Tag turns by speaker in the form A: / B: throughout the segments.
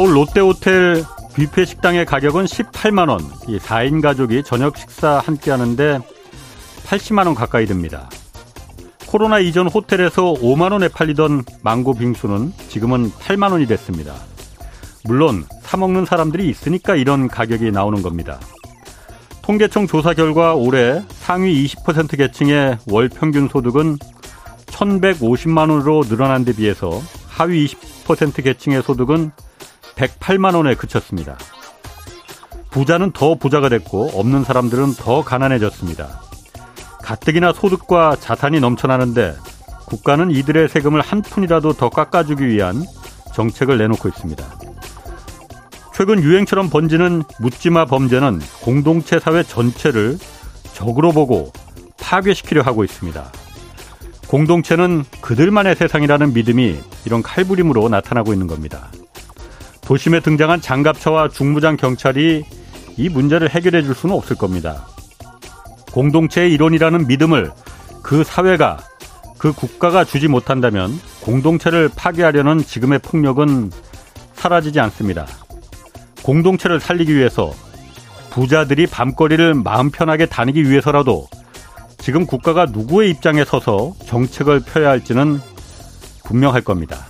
A: 서울 롯데호텔 뷔페 식당의 가격은 18만 원. 이 4인 가족이 저녁 식사 함께 하는데 80만 원 가까이 듭니다. 코로나 이전 호텔에서 5만 원에 팔리던 망고 빙수는 지금은 8만 원이 됐습니다. 물론 사 먹는 사람들이 있으니까 이런 가격이 나오는 겁니다. 통계청 조사 결과 올해 상위 20% 계층의 월 평균 소득은 1,150만 원으로 늘어난 데 비해서 하위 20% 계층의 소득은 108만 원에 그쳤습니다. 부자는 더 부자가 됐고 없는 사람들은 더 가난해졌습니다. 가뜩이나 소득과 자산이 넘쳐나는데 국가는 이들의 세금을 한 푼이라도 더 깎아주기 위한 정책을 내놓고 있습니다. 최근 유행처럼 번지는 묻지마 범죄는 공동체 사회 전체를 적으로 보고 파괴시키려 하고 있습니다. 공동체는 그들만의 세상이라는 믿음이 이런 칼부림으로 나타나고 있는 겁니다. 도심에 등장한 장갑차와 중무장 경찰이 이 문제를 해결해 줄 수는 없을 겁니다. 공동체의 일원이라는 믿음을 그 사회가 그 국가가 주지 못한다면 공동체를 파괴하려는 지금의 폭력은 사라지지 않습니다. 공동체를 살리기 위해서 부자들이 밤거리를 마음 편하게 다니기 위해서라도 지금 국가가 누구의 입장에 서서 정책을 펴야 할지는 분명할 겁니다.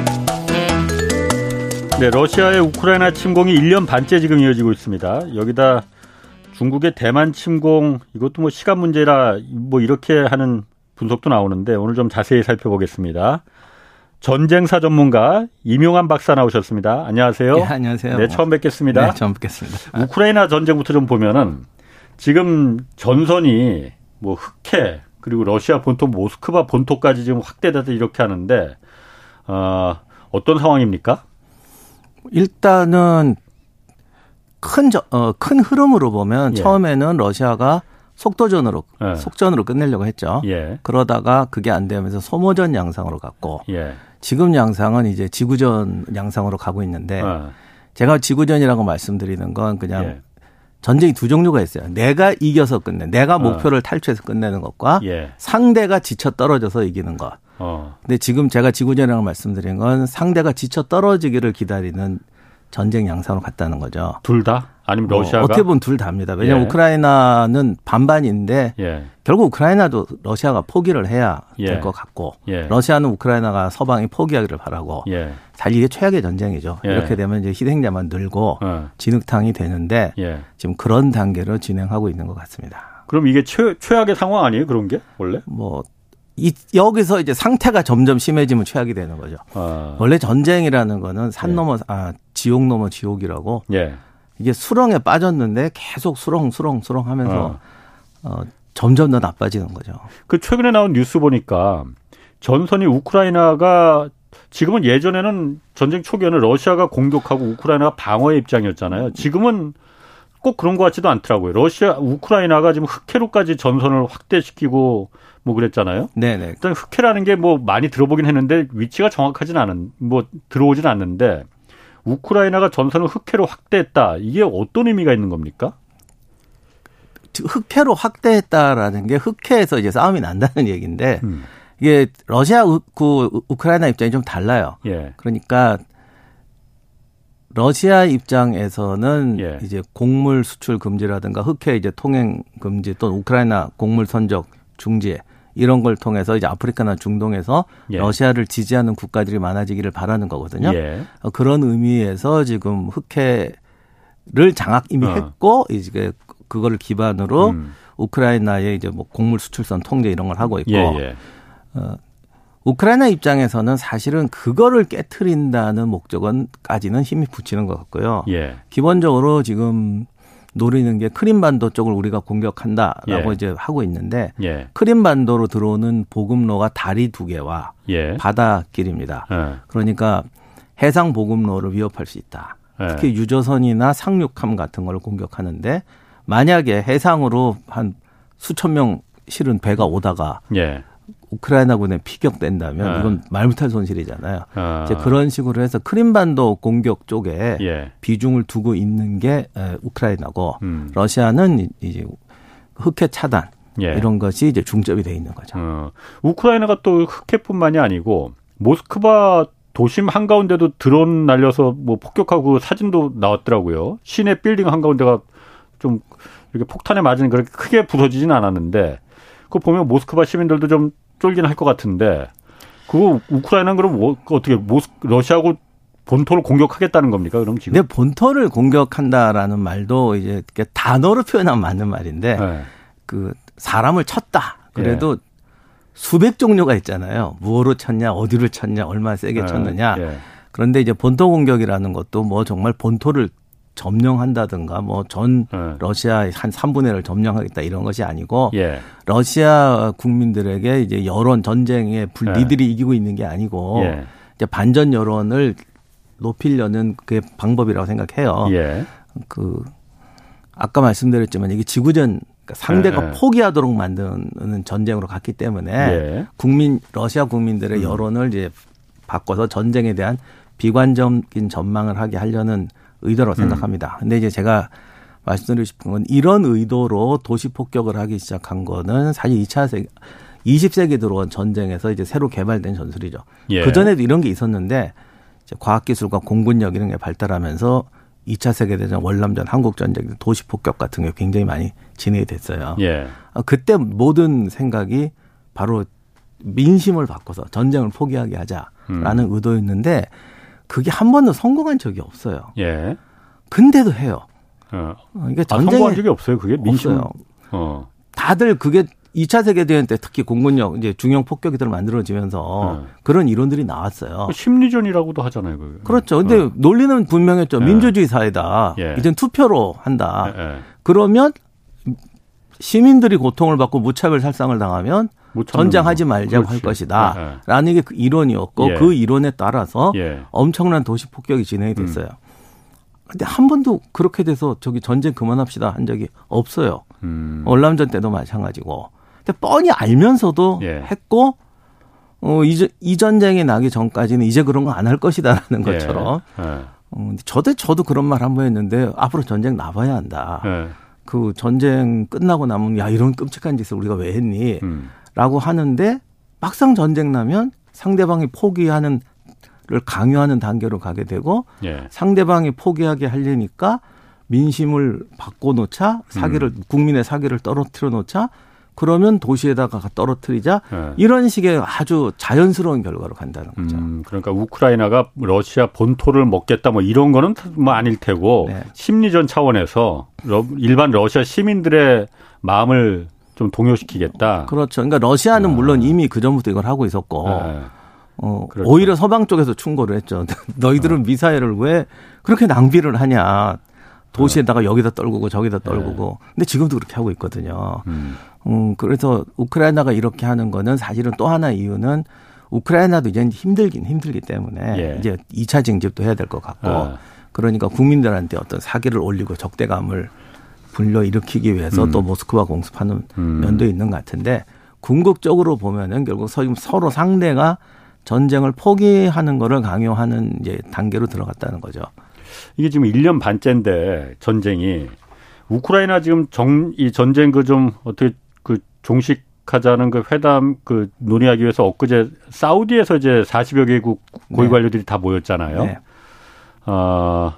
A: 네, 러시아의 우크라이나 침공이 1년 반째 지금 이어지고 있습니다. 여기다 중국의 대만 침공 이것도 뭐 시간 문제라 뭐 이렇게 하는 분석도 나오는데 오늘 좀 자세히 살펴보겠습니다. 전쟁사 전문가 이명환 박사 나오셨습니다. 안녕하세요.
B: 네, 안녕하세요.
A: 네, 처음 뵙겠습니다.
B: 네, 처음 뵙겠습니다.
A: 우크라이나 전쟁부터 좀 보면은 지금 전선이 뭐 흑해 그리고 러시아 본토 모스크바 본토까지 지금 확대돼서 이렇게 하는데 어, 어떤 상황입니까?
B: 일단은 큰, 저, 어, 큰 흐름으로 보면 예. 처음에는 러시아가 속도전으로 예. 속전으로 끝내려고 했죠. 예. 그러다가 그게 안 되면서 소모전 양상으로 갔고 예. 지금 양상은 이제 지구전 양상으로 가고 있는데 어. 제가 지구전이라고 말씀드리는 건 그냥 예. 전쟁이 두 종류가 있어요. 내가 이겨서 끝내, 내가 어. 목표를 어. 탈취해서 끝내는 것과 예. 상대가 지쳐 떨어져서 이기는 것. 어. 근데 지금 제가 지구전이라고 말씀드린 건 상대가 지쳐 떨어지기를 기다리는 전쟁 양상으로 갔다는 거죠.
A: 둘 다? 아니면 뭐 러시아가?
B: 어 떻게 보면 둘 다입니다. 왜냐하면 예. 우크라이나는 반반인데 예. 결국 우크라이나도 러시아가 포기를 해야 예. 될것 같고 예. 러시아는 우크라이나가 서방이 포기하기를 바라고 예. 사실 이게 최악의 전쟁이죠. 예. 이렇게 되면 이제 희생자만 늘고 어. 진흙탕이 되는데 지금 그런 단계로 진행하고 있는 것 같습니다.
A: 그럼 이게 최, 최악의 상황 아니에요? 그런 게 원래?
B: 뭐 이, 여기서 이제 상태가 점점 심해지면 최악이 되는 거죠. 아. 원래 전쟁이라는 거는 산 예. 넘어 아 지옥 넘어 지옥이라고. 예. 이게 수렁에 빠졌는데 계속 수렁 수렁 수렁 하면서 어. 어 점점 더 나빠지는 거죠.
A: 그 최근에 나온 뉴스 보니까 전선이 우크라이나가 지금은 예전에는 전쟁 초기에는 러시아가 공격하고 우크라이나가 방어의 입장이었잖아요. 지금은 꼭 그런 것 같지도 않더라고요. 러시아, 우크라이나가 지금 흑해로까지 전선을 확대시키고 뭐 그랬잖아요. 네네. 일단 흑해라는 게 뭐 많이 들어보긴 했는데 위치가 정확하진 않은 뭐 들어오진 않는데 우크라이나가 전선을 흑해로 확대했다. 이게 어떤 의미가 있는 겁니까?
B: 흑해로 확대했다라는 게 흑해에서 이제 싸움이 난다는 얘기인데 음. 이게 러시아 그 우크라이나 입장이 좀 달라요. 예. 그러니까 러시아 입장에서는 예. 이제 곡물 수출 금지라든가 흑해 이제 통행 금지 또는 우크라이나 곡물 선적 중지 이런 걸 통해서 이제 아프리카나 중동에서 예. 러시아를 지지하는 국가들이 많아지기를 바라는 거거든요. 예. 어, 그런 의미에서 지금 흑해를 장악 이미 어. 했고 이제 그거를 기반으로 음. 우크라이나의 이제 뭐 곡물 수출선 통제 이런 걸 하고 있고 예, 예. 어, 우크라이나 입장에서는 사실은 그거를 깨트린다는 목적은까지는 힘이 붙이는 것 같고요. 예. 기본적으로 지금 노리는 게 크림반도 쪽을 우리가 공격한다라고 예. 이제 하고 있는데 예. 크림반도로 들어오는 보급로가 다리 두 개와 예. 바닷길입니다. 예. 그러니까 해상 보급로를 위협할 수 있다. 예. 특히 유조선이나 상륙함 같은 걸 공격하는데 만약에 해상으로 한 수천 명 실은 배가 오다가 예. 우크라이나군에 피격된다면 예. 이건 말 못할 손실이잖아요. 아. 이제 그런 식으로 해서 크림반도 공격 쪽에 예. 비중을 두고 있는 게 우크라이나고 음. 러시아는 이제 흑해 차단 예. 이런 것이 이제 중점이 돼 있는 거죠. 어.
A: 우크라이나가 또 흑해뿐만이 아니고 모스크바 도심 한가운데도 드론 날려서 뭐 폭격하고 사진도 나왔더라고요. 시내 빌딩 한가운데가 좀 이렇게 폭탄에 맞은 그렇게 크게 부서지진 않았는데 그거 보면 모스크바 시민들도 좀 쫄긴 할 것 같은데 그거 우크라이나는 그럼 뭐, 어떻게 모스 러시아하고 본토를 공격하겠다는 겁니까? 그럼 지금?
B: 네, 본토를 공격한다라는 말도 이제 단어로 표현하면 맞는 말인데 네. 그 사람을 쳤다. 그래도 예. 수백 종류가 있잖아요. 무엇으로 쳤냐, 어디를 쳤냐, 얼마나 세게 네. 쳤느냐. 예. 그런데 이제 본토 공격이라는 것도 뭐 정말 본토를 점령한다든가 뭐전 네. 러시아 한 3분의 1을 점령하겠다 이런 것이 아니고 예. 러시아 국민들에게 이제 여론 전쟁에 불, 네. 니들이 이기고 있는 게 아니고 예. 이제 반전 여론을 높이려는 그 방법이라고 생각해요. 예. 그 아까 말씀드렸지만 이게 지구전 그러니까 상대가 네. 포기하도록 만드는 전쟁으로 갔기 때문에 예. 국민 러시아 국민들의 음. 여론을 이제 바꿔서 전쟁에 대한 비관적인 전망을 하게 하려는 의도로 음. 생각합니다. 음. 근데 이제 제가 말씀드리고 싶은 건 이런 의도로 도시 폭격을 하기 시작한 거는 사실 2차 세계 20세기 들어온 전쟁에서 이제 새로 개발된 전술이죠. 예. 그 전에도 이런 게 있었는데 이제 과학기술과 공군력 이런 게 발달하면서 2차 세계대전, 월남전, 한국전쟁, 도시 폭격 같은 게 굉장히 많이 진행이 됐어요. 예. 아, 그때 모든 생각이 바로 민심을 바꿔서 전쟁을 포기하게 하자라는 음. 의도였는데 그게 한 번도 성공한 적이 없어요. 예. 근데도 해요.
A: 어. 그러니까 전쟁 아, 성공한 적이 없어요. 그게 민심. 없어요.
B: 어. 다들 그게 2차 세계대전 때 특히 공군력 이제 중형 폭격기들 만들어지면서 네. 그런 이론들이 나왔어요.
A: 그 심리전이라고도 하잖아요.
B: 그게. 그렇죠. 근데 어. 논리는 분명했죠. 네. 민주주의 사회다. 예. 이젠 투표로 한다. 예. 예. 그러면 시민들이 고통을 받고 무차별 살상을 당하면 전쟁하지 말자고. 할 것이다. 예. 라는 게 그 이론이었고 예. 그 이론에 따라서 예. 엄청난 도시 폭격이 진행이 됐어요. 음. 근데 한 번도 그렇게 돼서 저기 전쟁 그만합시다 한 적이 없어요. 음. 월남전 때도 마찬가지고. 근데 뻔히 알면서도 예. 했고 어, 이, 이 전쟁이 나기 전까지는 이제 그런 거 안 할 것이다라는 예. 것처럼. 예. 예. 어, 저도 저도 그런 말 한 번 했는데 앞으로 전쟁 나봐야 한다. 예. 그 전쟁 끝나고 나면 야 이런 끔찍한 짓을 우리가 왜 했니? 음. 라고 하는데 막상 전쟁 나면 상대방이 포기하는 를 강요하는 단계로 가게 되고 예. 상대방이 포기하게 하려니까 민심을 바꿔놓자 사기를 음. 국민의 사기를 떨어뜨려 놓자 그러면 도시에다가 떨어뜨리자 네. 이런 식의 아주 자연스러운 결과로 간다는 거죠. 음,
A: 그러니까 우크라이나가 러시아 본토를 먹겠다 뭐 이런 거는 뭐 아닐 테고 네. 심리전 차원에서 일반 러시아 시민들의 마음을 좀 동요시키겠다.
B: 그렇죠. 그러니까 러시아는 아. 물론 이미 그 전부터 이걸 하고 있었고 네. 어, 그렇죠. 오히려 서방 쪽에서 충고를 했죠. 너희들은 어. 미사일을 왜 그렇게 낭비를 하냐. 도시에다가 여기다 떨구고 저기다 네. 떨구고. 네. 근데 지금도 그렇게 하고 있거든요. 음. 음, 그래서 우크라이나가 이렇게 하는 거는 사실은 또 하나 이유는 우크라이나도 이제 힘들긴 힘들기 때문에 예. 이제 2차 징집도 해야 될 것 같고 아. 그러니까 국민들한테 어떤 사기를 올리고 적대감을 불러 일으키기 위해서 음. 또 모스크바 공습하는 음. 면도 있는 것 같은데 궁극적으로 보면은 결국 서로 상대가 전쟁을 포기하는 거를 강요하는 이제 단계로 들어갔다는 거죠.
A: 이게 지금 1년 반째인데 전쟁이 우크라이나 지금 정 이 전쟁 그 좀 어떻게 그 종식 하자는 그 회담 그 논의하기 위해서 엊그제 사우디에서 이제 40여 개국 고위 네. 관료들이 다 모였잖아요. 네. 어,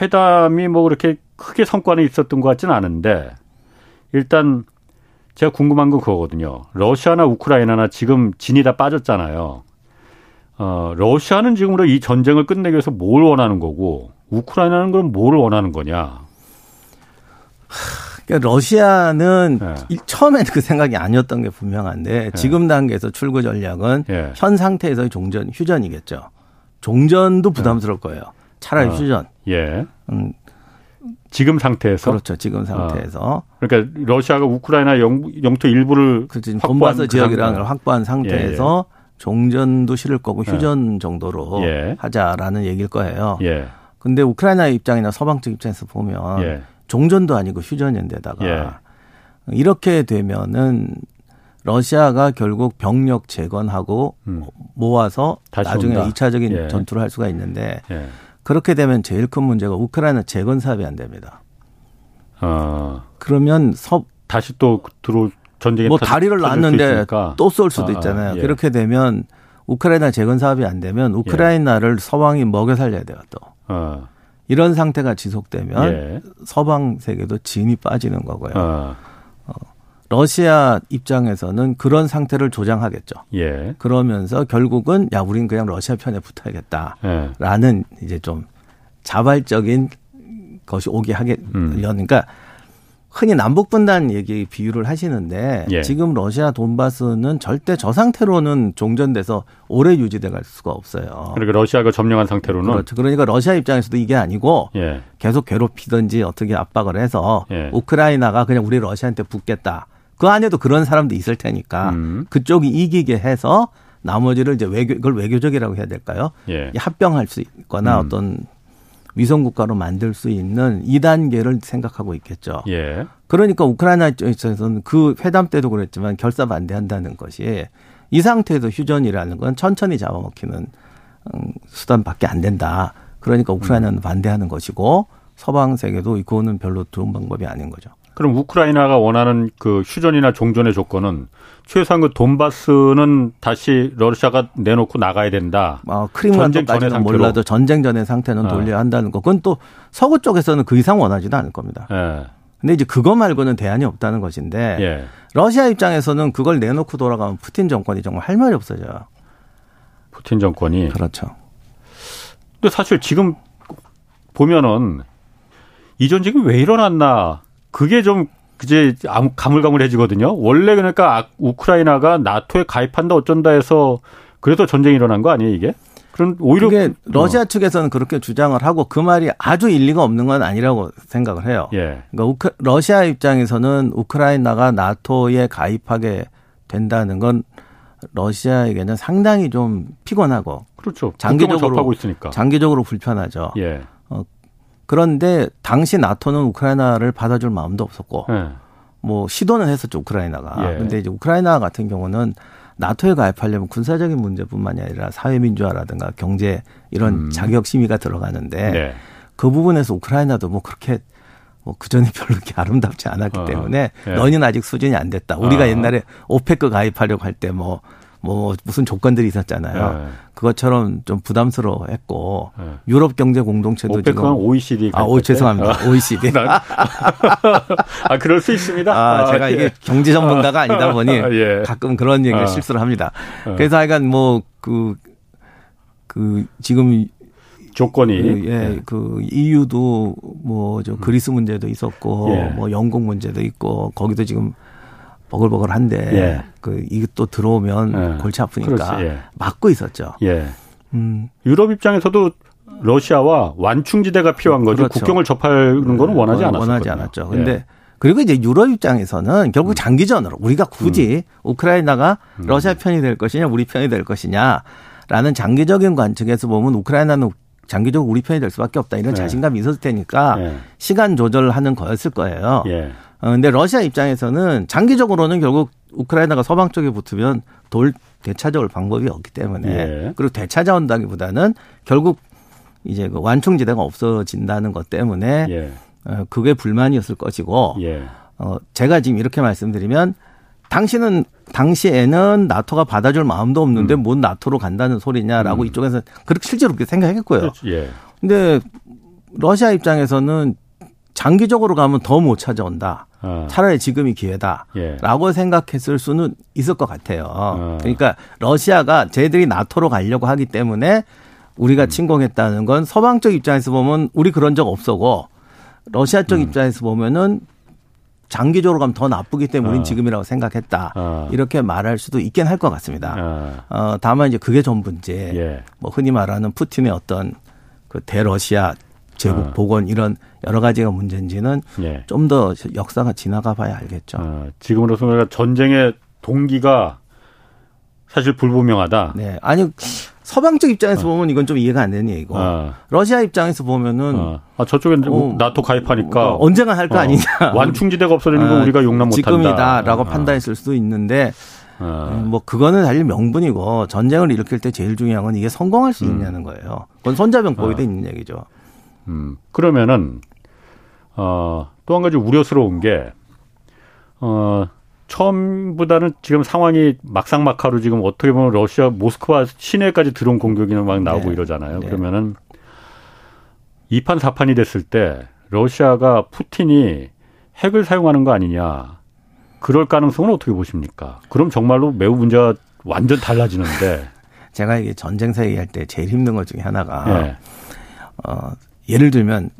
A: 회담이 뭐 그렇게 크게 성과는 있었던 것 같지는 않은데 일단 제가 궁금한 건 그거거든요. 러시아나 우크라이나나 지금 진이 다 빠졌잖아요. 어, 러시아는 지금으로 이 전쟁을 끝내기 위해서 뭘 원하는 거고 우크라이나는 그럼 뭘 원하는 거냐?
B: 그러니까 러시아는 네. 처음에는 그 생각이 아니었던 게 분명한데 네. 지금 단계에서 출구 전략은 네. 현 상태에서의 종전 휴전이겠죠. 종전도 부담스러울 거예요. 차라리 어. 휴전. 예. 음.
A: 지금 상태에서
B: 그렇죠. 지금 상태에서. 어.
A: 그러니까 러시아가 우크라이나 영, 토 일부를
B: 그 돈바스 그 지역이랑 확보한 상태에서 예, 예. 종전도 싫을 거고 예. 휴전 정도로 예. 하자라는 얘기일 거예요. 예. 근데 우크라이나 입장이나 서방 쪽 입장에서 보면 예. 종전도 아니고 휴전인데다가 예. 이렇게 되면은 러시아가 결국 병력 재건하고 음. 모아서 나중에 온다. 2차적인 예. 전투를 할 수가 있는데 예. 그렇게 되면 제일 큰 문제가 우크라이나 재건 사업이 안 됩니다. 어. 그러면 서
A: 다시 또 들어올 전쟁에
B: 뭐 다리를 놨는데 또 쏠 수도 아, 있잖아요. 아, 예. 그렇게 되면 우크라이나 재건 사업이 안 되면 우크라이나를 예. 서방이 먹여 살려야 돼요 또. 어. 이런 상태가 지속되면 예. 서방 세계도 진이 빠지는 거고요. 러시아 입장에서는 그런 상태를 조장하겠죠. 예. 그러면서 결국은 야 우린 그냥 러시아 편에 붙어야겠다라는 예. 이제 좀 자발적인 것이 오게 하겠. 음. 그러니까 흔히 남북 분단 얘기 비유를 하시는데 예. 지금 러시아 돈바스는 절대 저 상태로는 종전돼서 오래 유지돼 갈 수가 없어요.
A: 그러니까 러시아가 점령한 상태로는
B: 그렇죠. 그러니까 러시아 입장에서도 이게 아니고 예. 계속 괴롭히든지 어떻게 압박을 해서 예. 우크라이나가 그냥 우리 러시아한테 붙겠다. 그 안에도 그런 사람도 있을 테니까 음. 그쪽이 이기게 해서 나머지를 이제 외교 그걸 외교적이라고 해야 될까요? 예. 합병할 수 있거나 음. 어떤 위성 국가로 만들 수 있는 2단계를 생각하고 있겠죠. 예. 그러니까 우크라이나 입장에서는 그 회담 때도 그랬지만 결사 반대한다는 것이 이 상태에서 휴전이라는 건 천천히 잡아먹히는 음, 수단밖에 안 된다. 그러니까 우크라이나는 음. 반대하는 것이고 서방 세계도 이거는 별로 좋은 방법이 아닌 거죠.
A: 그럼 우크라이나가 원하는 그 휴전이나 종전의 조건은 최소한 그 돈바스는 다시 러시아가 내놓고 나가야 된다.
B: 아, 크림반도까지는 몰라도 전쟁 전의 상태는 어. 돌려야 한다는 거. 그건 또 서구 쪽에서는 그 이상 원하지도 않을 겁니다. 예. 근데 이제 그거 말고는 대안이 없다는 것인데 예. 러시아 입장에서는 그걸 내놓고 돌아가면 푸틴 정권이 정말 할 말이 없어져요.
A: 푸틴 정권이
B: 그렇죠.
A: 근데 사실 지금 보면은 이 전쟁이 왜 일어났나 그게 좀 이제 가물가물해지거든요. 원래 그러니까 우크라이나가 나토에 가입한다 어쩐다 해서 그래서 전쟁이 일어난 거 아니에요 이게?
B: 그런 오히려 그게 러시아 어. 측에서는 그렇게 주장을 하고 그 말이 아주 일리가 없는 건 아니라고 생각을 해요. 예. 그러니까 우크, 러시아 입장에서는 우크라이나가 나토에 가입하게 된다는 건 러시아에게는 상당히 좀 피곤하고
A: 그렇죠. 장기적으로 하고 있으니까
B: 장기적으로 불편하죠. 예. 어, 그런데 당시 나토는 우크라이나를 받아줄 마음도 없었고 네. 뭐 시도는 했었죠 우크라이나가. 예. 근데 이제 우크라이나 같은 경우는 나토에 가입하려면 군사적인 문제뿐만이 아니라 사회민주화라든가 경제 이런 음. 자격 심의가 들어가는데 네. 그 부분에서 우크라이나도 뭐 그렇게 뭐 그 전에 별로 그렇게 아름답지 않았기 어. 때문에 예. 너희는 아직 수준이 안 됐다. 우리가 어. 옛날에 오페크 가입하려고 할 때 뭐 뭐 무슨 조건들이 있었잖아요. 네. 그것처럼 좀 부담스러워했고 네. 유럽 경제 공동체도
A: 지금 OECD
B: 아, 오, 죄송합니다. 아. OECD.
A: 아, 그럴 수 있습니다.
B: 아, 제가 아, 이게 예. 경제 전문가가 아니다 보니 예. 가끔 그런 얘기를 아. 실수를 합니다. 아. 그래서 하여간 뭐 그그 그 지금
A: 조건이
B: 그, 예, 예. 그 EU도 뭐 저 그리스 문제도 있었고 예. 뭐 영국 문제도 있고 거기도 지금 버글버글한데 예. 그 이것도 들어오면 예. 골치 아프니까 예. 막고 있었죠. 예.
A: 음. 유럽 입장에서도 러시아와 완충지대가 필요한 거죠. 그렇죠. 국경을 접하는 거는 원하지 않았었
B: 원하지 않았죠. 근데 예. 그리고 이제 유럽 입장에서는 결국 음. 장기전으로 우리가 굳이 음. 우크라이나가 음. 러시아 편이 될 것이냐 우리 편이 될 것이냐라는 장기적인 관측에서 보면 우크라이나는 장기적으로 우리 편이 될 수밖에 없다 이런 네. 자신감이 있었을 테니까 네. 시간 조절하는 거였을 거예요. 예. 어, 근데 러시아 입장에서는 장기적으로는 결국 우크라이나가 서방 쪽에 붙으면 돌 되찾아올 방법이 없기 때문에 예. 그리고 되찾아온다기보다는 결국 이제 그 완충지대가 없어진다는 것 때문에 예. 어, 그게 불만이었을 것이고 예. 어, 제가 지금 이렇게 말씀드리면 당신은 당시에는 나토가 받아줄 마음도 없는데 음. 뭔 나토로 간다는 소리냐라고 음. 이쪽에서 그렇게 실제로 그렇게 생각했고요. 예. 근데 러시아 입장에서는 장기적으로 가면 더 못 찾아온다. 어. 차라리 지금이 기회다라고 예. 생각했을 수는 있을 것 같아요. 어. 그러니까 러시아가 쟤들이 나토로 가려고 하기 때문에 우리가 음. 침공했다는 건 서방 쪽 입장에서 보면 우리 그런 적 없었고 러시아 쪽 음. 입장에서 보면은 장기적으로 가면 더 나쁘기 때문에 우린 어. 지금이라고 생각했다. 어. 이렇게 말할 수도 있긴 할 것 같습니다. 어. 어. 다만 이제 그게 전부인지 예. 뭐 흔히 말하는 푸틴의 어떤 그 대러시아 제국 어. 복원 이런 여러 가지가 문제인지는 예. 좀더 역사가 지나가 봐야 알겠죠. 어,
A: 지금으로서 우리가 전쟁의 동기가 사실 불분명하다.
B: 네. 아니 서방 쪽 입장에서 어. 보면 이건 좀 이해가 안 되는 얘기고 어. 러시아 입장에서 보면은
A: 어. 아 저쪽에 어, 나토 가입하니까
B: 어, 언젠가 할 거 아니냐
A: 완충지대가 없어지는 건 우리가 용납 못한다
B: 지금이다라고 판단했을 수도 있는데 음, 뭐 그거는 사실 명분이고 전쟁을 일으킬 때 제일 중요한 건 이게 성공할 수 음. 있냐는 거예요. 그건 손자병법이 돼 있는 얘기죠.
A: 음 그러면은 어 또 한 가지 우려스러운 게 어 처음보다는 지금 상황이 막상막하로 지금 어떻게 보면 러시아 모스크바 시내까지 드론 공격이 막 나오고 네. 이러잖아요. 네. 그러면은 2판 4판이 됐을 때 러시아가 푸틴이 핵을 사용하는 거 아니냐. 그럴 가능성은 어떻게 보십니까? 그럼 정말로 매우 문제가 완전 달라지는데.
B: 제가 이게 전쟁사 얘기할 때 제일 힘든 것 중에 하나가 네. 어, 예를 들면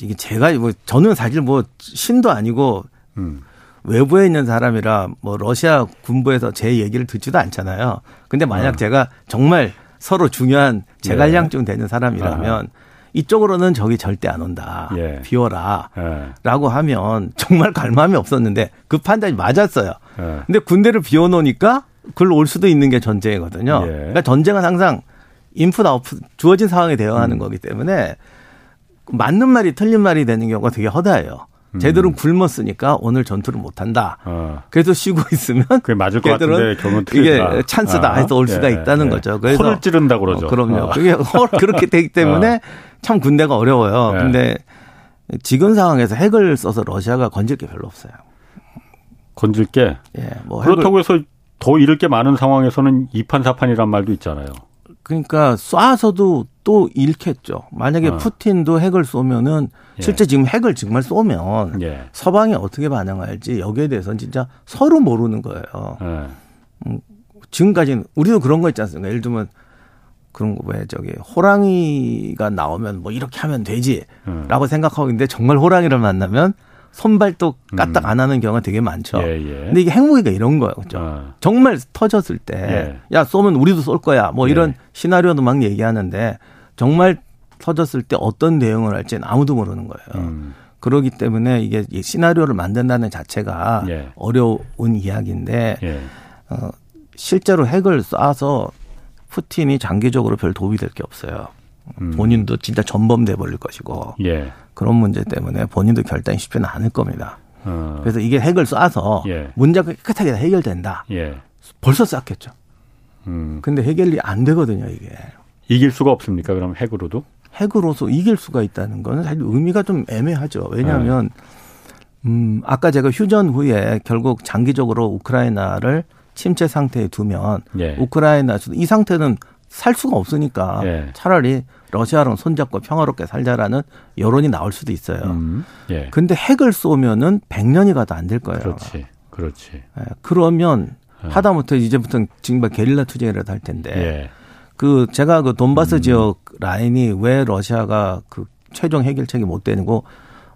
B: 이게 제가 뭐 저는 사실 뭐 신도 아니고 음. 외부에 있는 사람이라 뭐 러시아 군부에서 제 얘기를 듣지도 않잖아요. 근데 만약 어. 제가 정말 서로 중요한 제갈량증 예. 되는 사람이라면 아. 이쪽으로는 저기 절대 안 온다. 예. 비워라. 예. 라고 하면 정말 갈망이 없었는데 그 판단이 맞았어요. 예. 근데 군대를 비워놓으니까 그걸 올 수도 있는 게 전쟁이거든요. 예. 그러니까 전쟁은 항상 인풋 아웃풋 주어진 상황에 대응하는 음. 거기 때문에 맞는 말이 틀린 말이 되는 경우가 되게 허다해요. 쟤들은 음. 굶었으니까 오늘 전투를 못한다. 어. 그래서 쉬고 있으면
A: 그게 맞을 것 같은데 경우
B: 이게 찬스다 아. 해서 올 수가 예, 있다는 예. 거죠.
A: 그래서 헐을 찌른다 그러죠.
B: 어, 그럼요. 어. 그게 헐 그렇게 되기 때문에 어. 참 군대가 어려워요. 예. 근데 지금 상황에서 핵을 써서 러시아가 건질 게 별로 없어요.
A: 건질 게. 예, 뭐 그렇다고 해서 더 잃을 게 많은 상황에서는 2판 4판이란 말도 있잖아요.
B: 그러니까 쏴서도 또 잃겠죠. 만약에 어. 푸틴도 핵을 쏘면은 예. 실제 지금 핵을 정말 쏘면 예. 서방이 어떻게 반응할지 여기에 대해서는 진짜 서로 모르는 거예요. 예. 음, 지금까지는 우리도 그런 거 있지 않습니까? 예를 들면 그런 거 왜 저기 호랑이가 나오면 뭐 이렇게 하면 되지라고 음. 생각하고 있는데 정말 호랑이를 만나면 손발도 까딱 음. 안 하는 경우가 되게 많죠. 예, 예. 근데 이게 핵무기가 이런 거예요. 그죠? 어. 정말 터졌을 때, 예. 야, 쏘면 우리도 쏠 거야. 뭐 이런 예. 시나리오도 막 얘기하는데, 정말 터졌을 때 어떤 대응을 할지는 아무도 모르는 거예요. 음. 그러기 때문에 이게 시나리오를 만든다는 자체가 예. 어려운 이야기인데, 예. 어, 실제로 핵을 쏴서 푸틴이 장기적으로 별 도움이 될 게 없어요. 음. 본인도 진짜 전범돼 버릴 것이고 예. 그런 문제 때문에 본인도 결단이 쉽지는 않을 겁니다. 어. 그래서 이게 핵을 쏴서 예. 문제가 깨끗하게 해결된다. 예. 벌써 쐈겠죠. 음. 근데 해결이 안 되거든요, 이게.
A: 이길 수가 없습니까? 그럼 핵으로도?
B: 핵으로서 이길 수가 있다는 거는 사실 의미가 좀 애매하죠. 왜냐하면 네. 음, 아까 제가 휴전 후에 결국 장기적으로 우크라이나를 침체 상태에 두면 예. 우크라이나 이 상태는 살 수가 없으니까 예. 차라리 러시아랑 손잡고 평화롭게 살자라는 여론이 나올 수도 있어요. 음, 예. 근데 핵을 쏘면은 100년이 가도 안 될 거예요.
A: 그렇지. 그렇지. 예.
B: 그러면 예. 하다못해 이제부터 정말 게릴라 투쟁이라도 할 텐데 예. 그 제가 그 돈바스 음. 지역 라인이 왜 러시아가 그 최종 해결책이 못 되는 거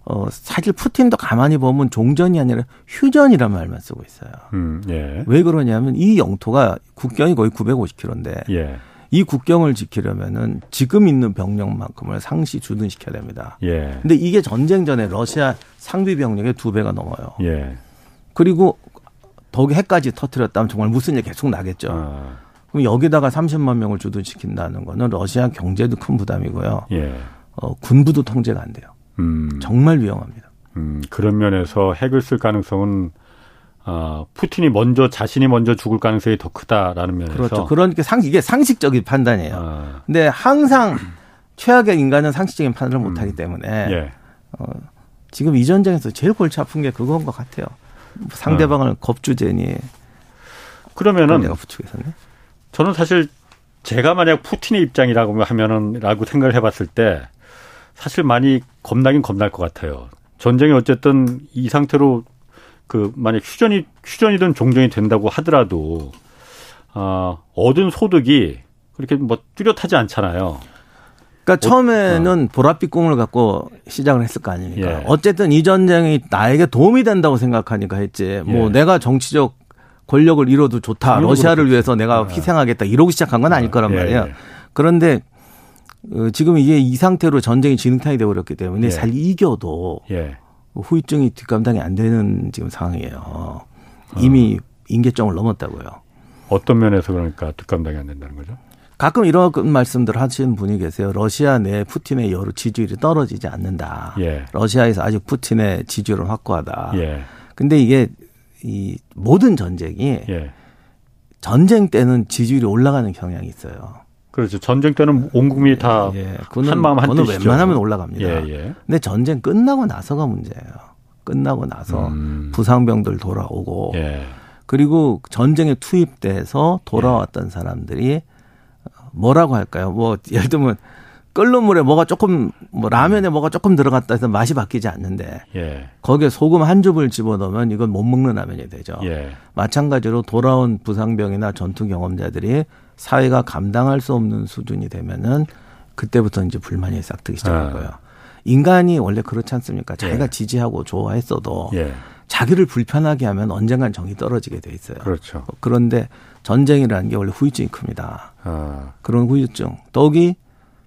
B: 어, 사실 푸틴도 가만히 보면 종전이 아니라 휴전이란 말만 쓰고 있어요. 음, 예. 왜 그러냐면 이 영토가 국경이 거의 950km인데 예. 이 국경을 지키려면은 지금 있는 병력만큼을 상시 주둔시켜야 됩니다. 예. 근데 이게 전쟁 전에 러시아 상비 병력의 두 배가 넘어요. 예. 그리고 더기 해까지 터트렸다면 정말 무슨 일 계속 나겠죠. 아. 그럼 여기다가 30만 명을 주둔시킨다는 거는 러시아 경제도 큰 부담이고요. 예. 어, 군부도 통제가 안 돼요. 음. 정말 위험합니다.
A: 음, 그런 면에서 핵을 쓸 가능성은 어, 푸틴이 먼저 자신이 먼저 죽을 가능성이 더 크다라는 면에서
B: 그렇죠. 그러니까 상 이게 상식적인 판단이에요. 아. 근데 항상 최악의 인간은 상식적인 판단을 못 하기 음. 때문에 예. 어, 지금 이 전쟁에서 제일 골치 아픈 게 그건 것 같아요. 상대방을 어. 겁주제니
A: 그러면은 내가 부추겼었네. 저는 사실 제가 만약 푸틴의 입장이라고 하면은 라고 생각을 해봤을 때 사실 많이 겁나긴 겁날 것 같아요. 전쟁이 어쨌든 이 상태로 그 만약 휴전이 휴전이든 종전이 된다고 하더라도 어, 얻은 소득이 그렇게 뭐 뚜렷하지 않잖아요.
B: 그러니까 처음에는 어. 보랏빛 꿈을 갖고 시작을 했을 거 아닙니까? 예. 어쨌든 이 전쟁이 나에게 도움이 된다고 생각하니까 했지. 뭐 예. 내가 정치적 권력을 잃어도 좋다. 러시아를 그렇겠지. 위해서 내가 예. 희생하겠다. 이러고 시작한 건 아닐 거란 예, 말이에요. 예. 그런데 어, 지금 이게 이 상태로 전쟁이 진흙탕이 되어버렸기 때문에 잘 이겨도 후유증이 뒷감당이 안 되는 지금 상황이에요. 이미 어. 임계점을 넘었다고요.
A: 어떤 면에서 그러니까 뒷감당이 안 된다는 거죠?
B: 가끔 이런 말씀들 하시는 분이 계세요. 러시아 내 푸틴의 여러 지지율이 떨어지지 않는다. 예. 러시아에서 아직 푸틴의 지지율은 확고하다. 예. 근데 이게 이 모든 전쟁이 예. 전쟁 때는 지지율이 올라가는 경향이 있어요.
A: 그렇죠. 전쟁 때는 온 국민이 다 예, 한마음 한 뜻이죠.
B: 웬만하면 올라갑니다. 예, 예. 근데 전쟁 끝나고 나서가 문제예요. 끝나고 나서 음. 부상병들 돌아오고 예. 그리고 전쟁에 투입돼서 돌아왔던 예. 사람들이 뭐라고 할까요? 뭐 예를 들면 끓는 물에 뭐가 조금 뭐 라면에 뭐가 조금 들어갔다 해서 맛이 바뀌지 않는데 예. 거기에 소금 한 줌을 집어넣으면 이건 못 먹는 라면이 되죠. 예. 마찬가지로 돌아온 부상병이나 전투 경험자들이 사회가 감당할 수 없는 수준이 되면은 그때부터 이제 불만이 싹 트기 시작하고요. 아. 인간이 원래 그렇지 않습니까? 자기가 예. 지지하고 좋아했어도 예. 자기를 불편하게 하면 언젠간 정이 떨어지게 돼 있어요.
A: 그렇죠.
B: 그런데 전쟁이라는 게 원래 후유증이 큽니다. 아. 그런 후유증. 떡이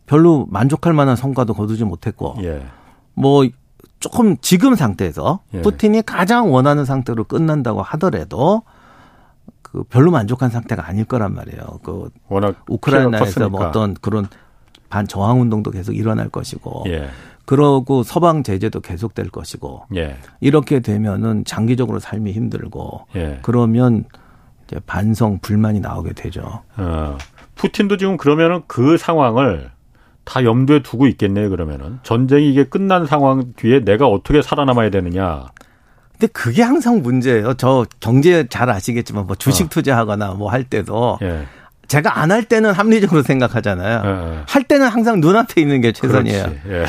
B: 별로 만족할 만한 성과도 거두지 못했고, 예. 뭐 조금 지금 상태에서 예. 푸틴이 가장 원하는 상태로 끝난다고 하더라도 그 별로 만족한 상태가 아닐 거란 말이에요. 그 워낙 우크라이나에서 뭐 어떤 그런 반 저항 운동도 계속 일어날 것이고, 예. 그러고 서방 제재도 계속될 것이고, 예. 이렇게 되면은 장기적으로 삶이 힘들고, 예. 그러면 이제 반성 불만이 나오게 되죠. 어,
A: 푸틴도 지금 그러면은 그 상황을 다 염두에 두고 있겠네요. 그러면은 전쟁이 이게 끝난 상황 뒤에 내가 어떻게 살아남아야 되느냐.
B: 근데 그게 항상 문제예요. 저 경제 잘 아시겠지만 뭐 주식 어. 투자하거나 뭐 할 때도 예. 제가 안 할 때는 합리적으로 생각하잖아요. 예, 예. 할 때는 항상 눈앞에 있는 게 최선이에요. 예.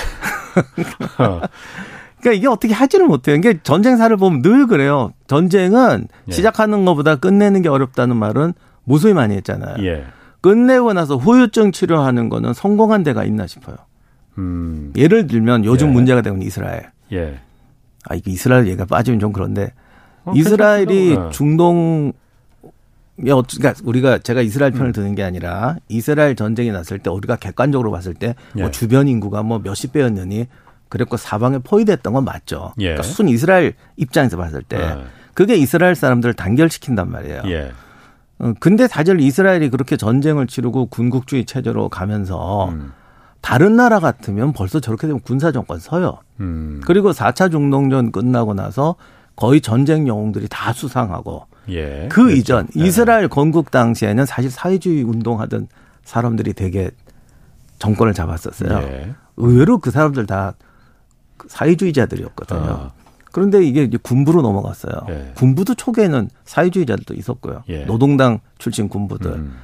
B: 어. 그러니까 이게 어떻게 하지를 못해요. 이게 전쟁사를 보면 늘 그래요. 전쟁은 예. 시작하는 것보다 끝내는 게 어렵다는 말은 무수히 많이 했잖아요. 예. 끝내고 나서 후유증 치료하는 거는 성공한 데가 있나 싶어요. 음. 예를 들면 요즘 예. 문제가 되는 이스라엘. 예. 아, 이게 이스라엘 얘가 빠지면 좀 그런데 어, 이스라엘이 네. 중동 그러니까 우리가 제가 이스라엘 편을 음. 드는 게 아니라 이스라엘 전쟁이 났을 때 우리가 객관적으로 봤을 때뭐 예. 주변 인구가 뭐 몇십 배였느니 그랬고 사방에 포위됐던 건 맞죠. 예. 그러니까 순 이스라엘 입장에서 봤을 때 예. 그게 이스라엘 사람들을 단결시킨단 말이에요. 예. 어, 근데 사실 이스라엘이 그렇게 전쟁을 치르고 군국주의 체제로 가면서 음. 다른 나라 같으면 벌써 저렇게 되면 군사 정권 서요. 음. 그리고 4차 중동전 끝나고 나서 거의 전쟁 영웅들이 다 수상하고 예, 그 그렇죠. 이전 네. 이스라엘 건국 당시에는 사실 사회주의 운동하던 사람들이 되게 정권을 잡았었어요. 예. 의외로 그 사람들 다 사회주의자들이었거든요. 아. 그런데 이게 군부로 넘어갔어요. 예. 군부도 초기에는 사회주의자들도 있었고요. 예. 노동당 출신 군부들. 음.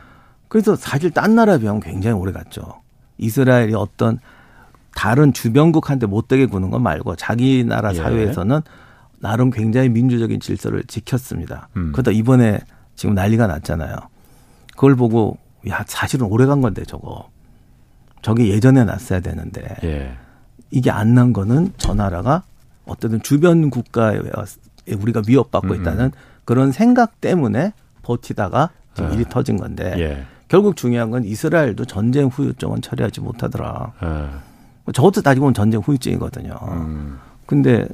B: 그래서 사실 딴 나라에 비하면 굉장히 오래 갔죠. 이스라엘이 어떤 다른 주변국한테 못되게 구는 건 말고 자기 나라 예. 사회에서는 나름 굉장히 민주적인 질서를 지켰습니다. 음. 그러다 이번에 지금 난리가 났잖아요. 그걸 보고 야 사실은 오래 간 건데 저거 저게 예전에 났어야 되는데 예. 이게 안 난 거는 저 나라가 어쨌든 주변 국가에 우리가 위협받고 음음. 있다는 그런 생각 때문에 버티다가 지금 예. 일이 터진 건데 예. 결국 중요한 건 이스라엘도 전쟁 후유증은 처리하지 못하더라. 예. 저것도 따지고 보면 전쟁 후유증이거든요. 음. 근데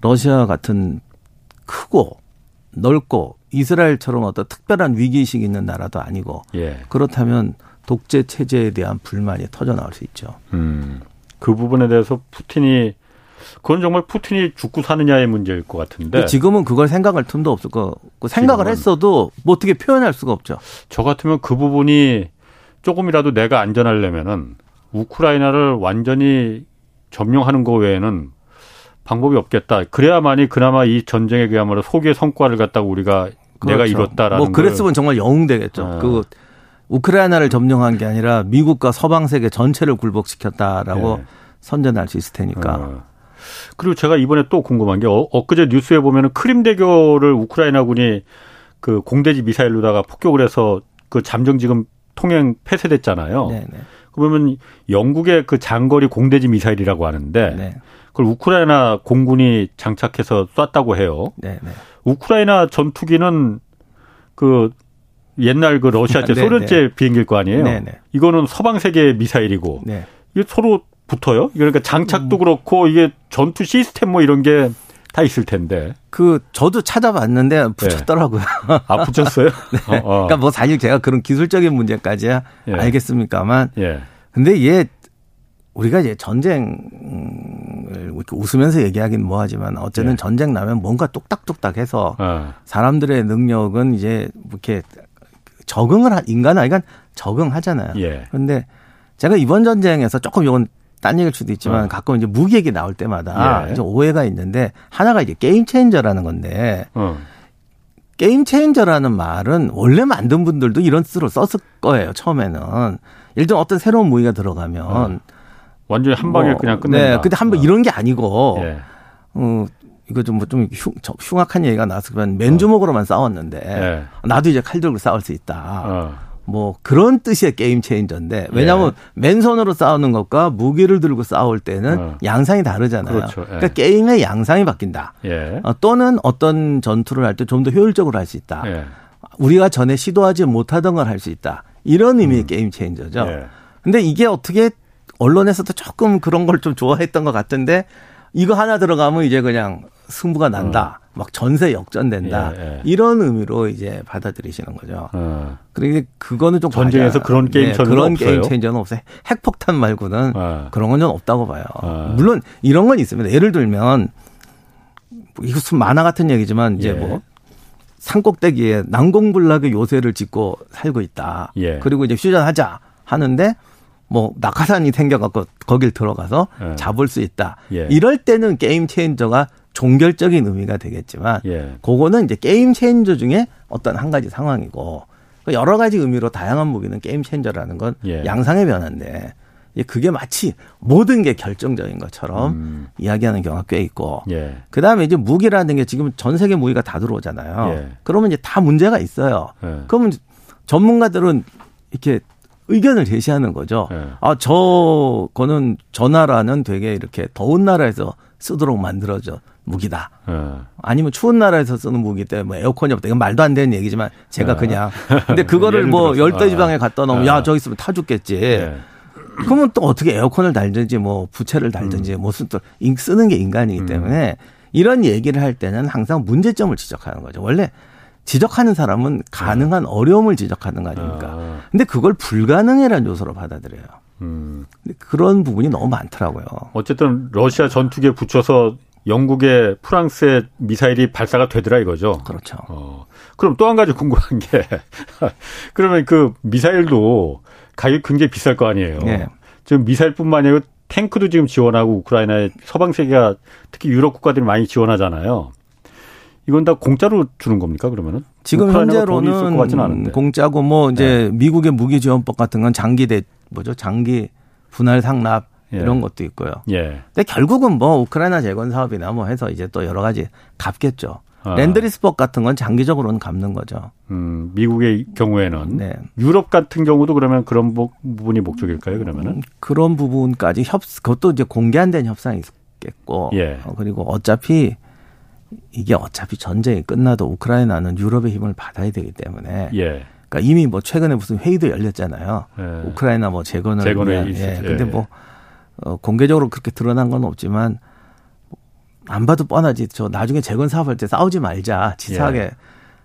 B: 러시아 같은 크고 넓고 이스라엘처럼 어떤 특별한 위기의식이 있는 나라도 아니고 예. 그렇다면 독재 체제에 대한 불만이 터져 나올 수 있죠. 음.
A: 그 부분에 대해서 푸틴이 그건 정말 푸틴이 죽고 사느냐의 문제일 것 같은데
B: 지금은 그걸 생각할 틈도 없을 거 생각을 했어도 뭐 어떻게 표현할 수가 없죠.
A: 저 같으면 그 부분이 조금이라도 내가 안전하려면은 우크라이나를 완전히 점령하는 거 외에는 방법이 없겠다. 그래야만이 그나마 이 전쟁에 그야말로 소기의 성과를 갖다가 우리가 그렇죠. 내가 이뤘다라는
B: 뭐 그랬으면 정말 영웅 되겠죠. 네. 그 우크라이나를 점령한 게 아니라 미국과 서방 세계 전체를 굴복시켰다라고 네. 선전할 수 있을 테니까. 어.
A: 그리고 제가 이번에 또 궁금한 게 어, 엊그제 뉴스에 보면은 크림 대교를 우크라이나군이 그 공대지 미사일로다가 폭격을 해서 그 잠정 지금 통행 폐쇄됐잖아요. 네네. 네. 그러면 영국의 그 장거리 공대지 미사일이라고 하는데 네. 그걸 우크라이나 공군이 장착해서 쐈다고 해요. 네네. 네. 우크라이나 전투기는 그 옛날 그 러시아제 네, 소련제 비행기일 거 아니에요. 네네. 이거는 서방 세계 미사일이고 네. 이게 서로 붙어요. 그러니까 장착도 음. 그렇고 이게 전투 시스템 뭐 이런 게 다 있을 텐데.
B: 그 저도 찾아봤는데 붙였더라고요.
A: 네. 아 붙였어요?
B: 네. 어, 어. 그러니까 뭐 사실 제가 그런 기술적인 문제까지 야 예. 알겠습니까만. 예. 근데 얘 우리가 이제 전쟁을 웃으면서 얘기하긴 뭐하지만 어쨌든 예. 전쟁 나면 뭔가 뚝딱뚝딱해서 어. 사람들의 능력은 이제 이렇게 적응을 한 인간은 아니간 적응하잖아요. 예. 그런데 제가 이번 전쟁에서 조금 이건 딴 얘기일 수도 있지만 어. 가끔 이제 무기 얘기 나올 때마다 예. 오해가 있는데 하나가 이제 게임 체인저라는 건데 어. 게임 체인저라는 말은 원래 만든 분들도 이런 뜻으로 썼을 거예요 처음에는 예를 들어 어떤 새로운 무기가 들어가면 어.
A: 완전히 한 방에 뭐, 그냥 끝낸다. 네,
B: 근데 한번 어. 이런 게 아니고 예. 어 이거 좀 뭐좀 뭐 흉, 흉악한 얘기가 나왔으면 맨주먹으로만 싸웠는데 예. 나도 이제 칼 들고 싸울 수 있다. 어. 뭐 그런 뜻의 게임 체인저인데 왜냐하면 예. 맨손으로 싸우는 것과 무기를 들고 싸울 때는 어. 양상이 다르잖아요. 그렇죠. 예. 그러니까 게임의 양상이 바뀐다. 예. 어, 또는 어떤 전투를 할 때 좀 더 효율적으로 할 수 있다. 예. 우리가 전에 시도하지 못하던 걸 할 수 있다. 이런 의미의 음. 게임 체인저죠. 예. 근데 이게 어떻게 언론에서도 조금 그런 걸 좀 좋아했던 것 같은데 이거 하나 들어가면 이제 그냥 승부가 난다. 어. 막 전세 역전된다. 예, 예. 이런 의미로 이제 받아들이시는 거죠. 어. 그러니까 그거는 좀
A: 전쟁에서 과자. 그런 게임 네,
B: 그런
A: 없어요?
B: 게임 체인저는 없어요. 핵폭탄 말고는 어. 그런 건 좀 없다고 봐요. 어. 물론 이런 건 있습니다. 예를 들면 이것은 만화 같은 얘기지만 이제 예. 뭐 산꼭대기에 난공불락의 요새를 짓고 살고 있다. 예. 그리고 이제 휴전하자 하는데 뭐 낙하산이 생겨갖고 거길 들어가서 예. 잡을 수 있다. 예. 이럴 때는 game changer가 종결적인 의미가 되겠지만 예. 그거는 이제 game changer 중에 어떤 한 가지 상황이고 그 여러 가지 의미로 다양한 무기는 game changer라는 건 예. 양상의 변화인데 그게 마치 모든 게 결정적인 것처럼 음. 이야기하는 경우가 꽤 있고 예. 그다음에 이제 무기라는 게 지금 전 세계 무기가 다 들어오잖아요. 예. 그러면 이제 다 문제가 있어요. 예. 그러면 전문가들은 이렇게 의견을 제시하는 거죠. 예. 아, 저, 거는 저 나라는 되게 이렇게 더운 나라에서 쓰도록 만들어져 무기다. 예. 아니면 추운 나라에서 쓰는 무기 때문에 뭐 에어컨이 없다. 이건 말도 안 되는 얘기지만 제가 예. 그냥. 근데 그거를 뭐 열대 지방에 갖다 놓으면 야, 저기 있으면 타 죽겠지. 예. 그러면 또 어떻게 에어컨을 달든지 뭐 부채를 달든지 음. 무슨 또 쓰는 게 인간이기 음. 때문에 이런 얘기를 할 때는 항상 문제점을 지적하는 거죠. 원래 지적하는 사람은 가능한 어려움을 지적하는 거 아닙니까? 아. 근데 그걸 불가능이라는 요소로 받아들여요. 음. 그런 부분이 너무 많더라고요.
A: 어쨌든 러시아 전투기에 붙여서 영국의 프랑스의 미사일이 발사가 되더라 이거죠.
B: 그렇죠. 어.
A: 그럼 또 한 가지 궁금한 게 그러면 그 미사일도 가격이 굉장히 비쌀 거 아니에요. 네. 지금 미사일뿐만 아니라 탱크도 지금 지원하고 우크라이나에 서방 세계가 특히 유럽 국가들이 많이 지원하잖아요. 이건 다 공짜로 주는 겁니까 그러면은?
B: 지금 현재로는 공짜고 뭐 이제 네. 미국의 무기 지원법 같은 건 장기 대 뭐죠 장기 분할 상납 예. 이런 것도 있고요. 예. 근데 결국은 뭐 우크라이나 재건 사업이나 뭐 해서 이제 또 여러 가지 갚겠죠. 아. 랜드리스법 같은 건 장기적으로는 갚는 거죠.
A: 음, 미국의 경우에는 네. 유럽 같은 경우도 그러면 그런 부분이 목적일까요? 그러면은 음,
B: 그런 부분까지 협 그것도 이제 공개 안 된 협상이 있겠고 예. 어, 그리고 어차피 이게 어차피 전쟁이 끝나도 우크라이나는 유럽의 힘을 받아야 되기 때문에 예. 그러니까 이미 뭐 최근에 무슨 회의도 열렸잖아요. 예. 우크라이나 뭐 재건을 위한 예. 근데 뭐 어, 공개적으로 그렇게 드러난 건 없지만 안 봐도 뻔하지. 저 나중에 재건 사업할 때 싸우지 말자. 치사하게 예.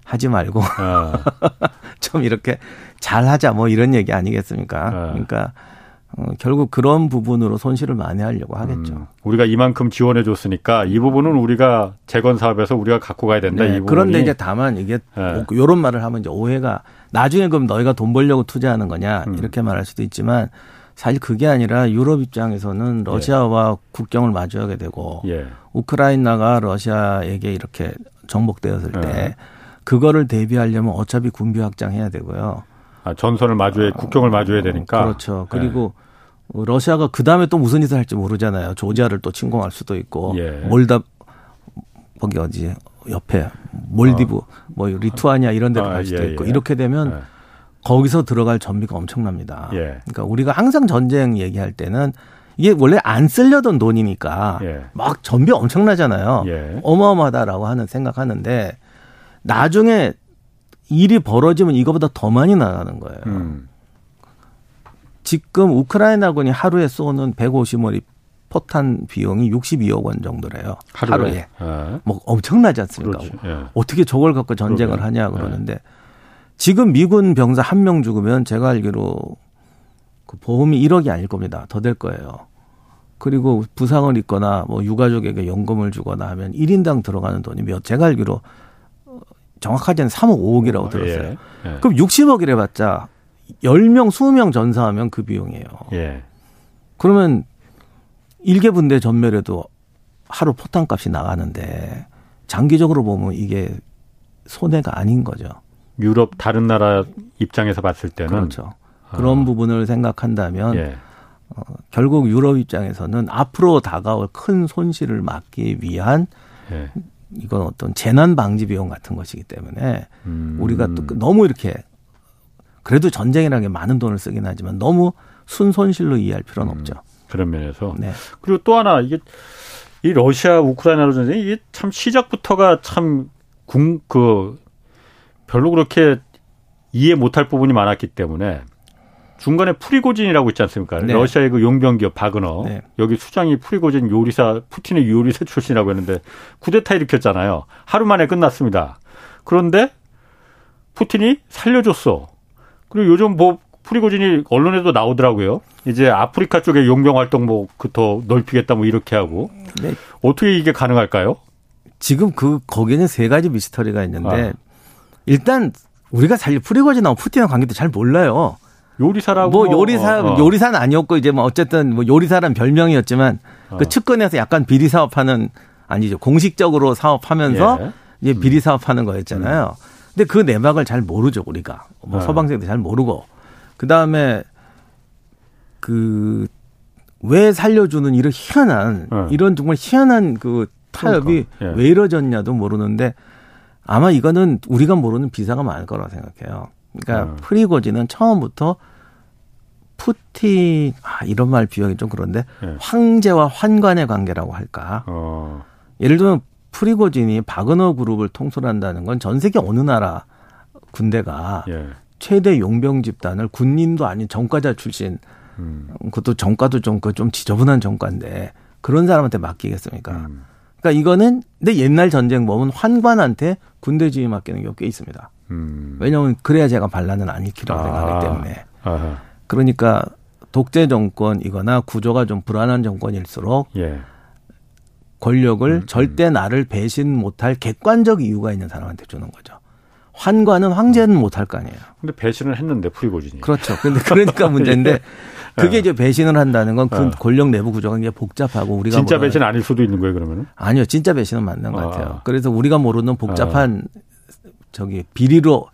B: 하지 말고 어. 좀 이렇게 잘하자 뭐 이런 얘기 아니겠습니까? 어. 그러니까 어, 결국 그런 부분으로 손실을 만회하려고 하겠죠. 음,
A: 우리가 이만큼 지원해 줬으니까 이 부분은 우리가 재건 사업에서 우리가 갖고 가야 된다. 네,
B: 그런데 이제 다만 이게 네. 이런 말을 하면 이제 오해가 나중에 그럼 너희가 돈 벌려고 투자하는 거냐 음. 이렇게 말할 수도 있지만 사실 그게 아니라 유럽 입장에서는 러시아와 예. 국경을 마주하게 되고 예. 우크라이나가 러시아에게 이렇게 정복되었을 때 예. 그거를 대비하려면 어차피 군비 확장해야 되고요.
A: 아, 전선을 마주해 국경을 마주해야 되니까.
B: 그렇죠. 그리고 네. 러시아가 그 다음에 또 무슨 짓을 할지 모르잖아요. 조지아를 또 침공할 수도 있고 예. 몰다 거기 어디 옆에 몰디브 어. 뭐 리투아니아 이런 데로 아, 갈 수도 예, 있고 예. 이렇게 되면 예. 거기서 들어갈 전비가 엄청납니다. 예. 그러니까 우리가 항상 전쟁 얘기할 때는 이게 원래 안 쓸려던 돈이니까 예. 막 전비 엄청나잖아요. 어마어마하다라고 하는 생각하는데 나중에 일이 벌어지면 이거보다 더 많이 나가는 거예요. 음. 지금 우크라이나군이 하루에 쏘는 150머리 포탄 비용이 62억 원 정도래요.
A: 하루에. 하루에.
B: 예. 뭐 엄청나지 않습니까? 예. 어떻게 저걸 갖고 전쟁을 그러게. 하냐 그러는데 예. 지금 미군 병사 한 명 죽으면 제가 알기로 그 보험이 1억이 아닐 겁니다. 더 될 거예요. 그리고 부상을 입거나 뭐 유가족에게 연금을 주거나 하면 1인당 들어가는 돈이 몇 제가 알기로 정확하지는 3억 5억이라고 어, 들었어요. 예. 예. 그럼 60억이래 봤자 10명, 20명 전사하면 그 비용이에요. 예. 그러면 일개 분대 전멸에도 하루 포탄값이 나가는데 장기적으로 보면 이게 손해가 아닌 거죠.
A: 유럽 다른 나라 입장에서 봤을 때는
B: 그렇죠. 그런 아. 부분을 생각한다면 예. 어, 결국 유럽 입장에서는 앞으로 다가올 큰 손실을 막기 위한 예. 이건 어떤 재난 방지 비용 같은 것이기 때문에 음. 우리가 또그 너무 이렇게 그래도 전쟁이라는 게 많은 돈을 쓰긴 하지만 너무 순손실로 이해할 필요는 음. 없죠.
A: 그런 면에서. 네. 그리고 또 하나 이게 이 러시아 우크라이나 전쟁이 이게 참 시작부터가 참 궁 그 별로 그렇게 이해 못할 부분이 많았기 때문에 중간에 프리고진이라고 있지 않습니까? 네. 러시아의 그 용병 기업 바그너 네. 여기 수장이 프리고진 요리사 푸틴의 요리사 출신이라고 했는데 쿠데타 일으켰잖아요. 하루 만에 끝났습니다. 그런데 푸틴이 살려줬어. 그리고 요즘 뭐 프리고진이 언론에도 나오더라고요. 이제 아프리카 쪽에 용병 활동 뭐 그 더 넓히겠다 뭐 이렇게 하고 네. 어떻게 이게 가능할까요?
B: 지금 그 거기는 세 가지 미스터리가 있는데 아. 일단 우리가 사실 프리고진하고 푸틴의 관계도 잘 몰라요.
A: 요리사라고
B: 뭐 요리사 어, 어. 요리사는 아니었고 이제 뭐 어쨌든 뭐 요리사란 별명이었지만 어. 그 측근에서 약간 비리 사업하는 아니죠 공식적으로 사업하면서 예. 이제 비리 사업하는 거였잖아요. 음. 근데 그 내막을 잘 모르죠 우리가 뭐 어. 서방세도 잘 모르고 그 다음에 그 왜 살려주는 이런 희한한 어. 이런 정말 희한한 그 타협이 그러니까. 예. 왜 이뤄졌냐도 모르는데 아마 이거는 우리가 모르는 비사가 많을 거라고 생각해요. 그러니까 음. 프리고지는 처음부터 푸틴 아 이런 말 비용이 좀 그런데 네. 황제와 환관의 관계라고 할까? 어. 예를 들면 프리고진이 바그너 그룹을 통솔한다는 건 전 세계 어느 나라 군대가 예. 최대 용병 집단을 군인도 아닌 정과자 출신 음. 그것도 정과도 좀, 그좀 지저분한 정과인데 그런 사람한테 맡기겠습니까? 음. 그러니까 이거는 근데 옛날 전쟁 보면 환관한테 군대 지휘 맡기는 경우 꽤 있습니다. 음. 왜냐하면 그래야 제가 반란을 안 일으키라고 아. 생각하기 때문에. 아하. 그러니까 독재 정권이거나 구조가 좀 불안한 정권일수록 예. 권력을 음, 음. 절대 나를 배신 못할 객관적 이유가 있는 사람한테 주는 거죠. 환관은 황제는 못할 거 아니에요.
A: 근데 배신을 했는데 프리고진이.
B: 그렇죠. 근데 그러니까 문제인데 예. 그게 이제 배신을 한다는 건그 어. 권력 내부 구조가 굉장히 복잡하고 우리가
A: 진짜 배신 아닐 수도 있는 거예요, 그러면 은?
B: 아니요, 진짜 배신은 맞는 것 아. 같아요. 그래서 우리가 모르는 복잡한 아. 저기 비리로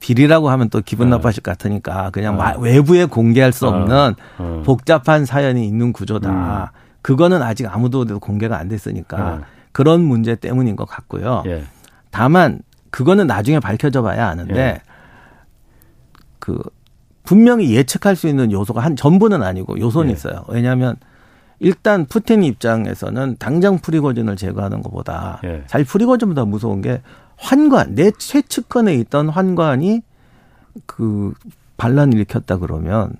B: 비리라고 하면 또 기분 네. 나빠질 것 같으니까 그냥 네. 외부에 공개할 수 없는 네. 복잡한 사연이 있는 구조다. 음. 그거는 아직 아무도 공개가 안 됐으니까 그런 문제 때문인 것 같고요. 예. 다만 그거는 나중에 밝혀져 봐야 아는데 예. 그 분명히 예측할 수 있는 요소가 한 전부는 아니고 요소는 예. 있어요. 왜냐하면 일단 푸틴 입장에서는 당장 프리고진을 제거하는 것보다 예. 잘 프리고진보다 무서운 게 환관 내 최측근에 있던 환관이 그 반란을 일으켰다 그러면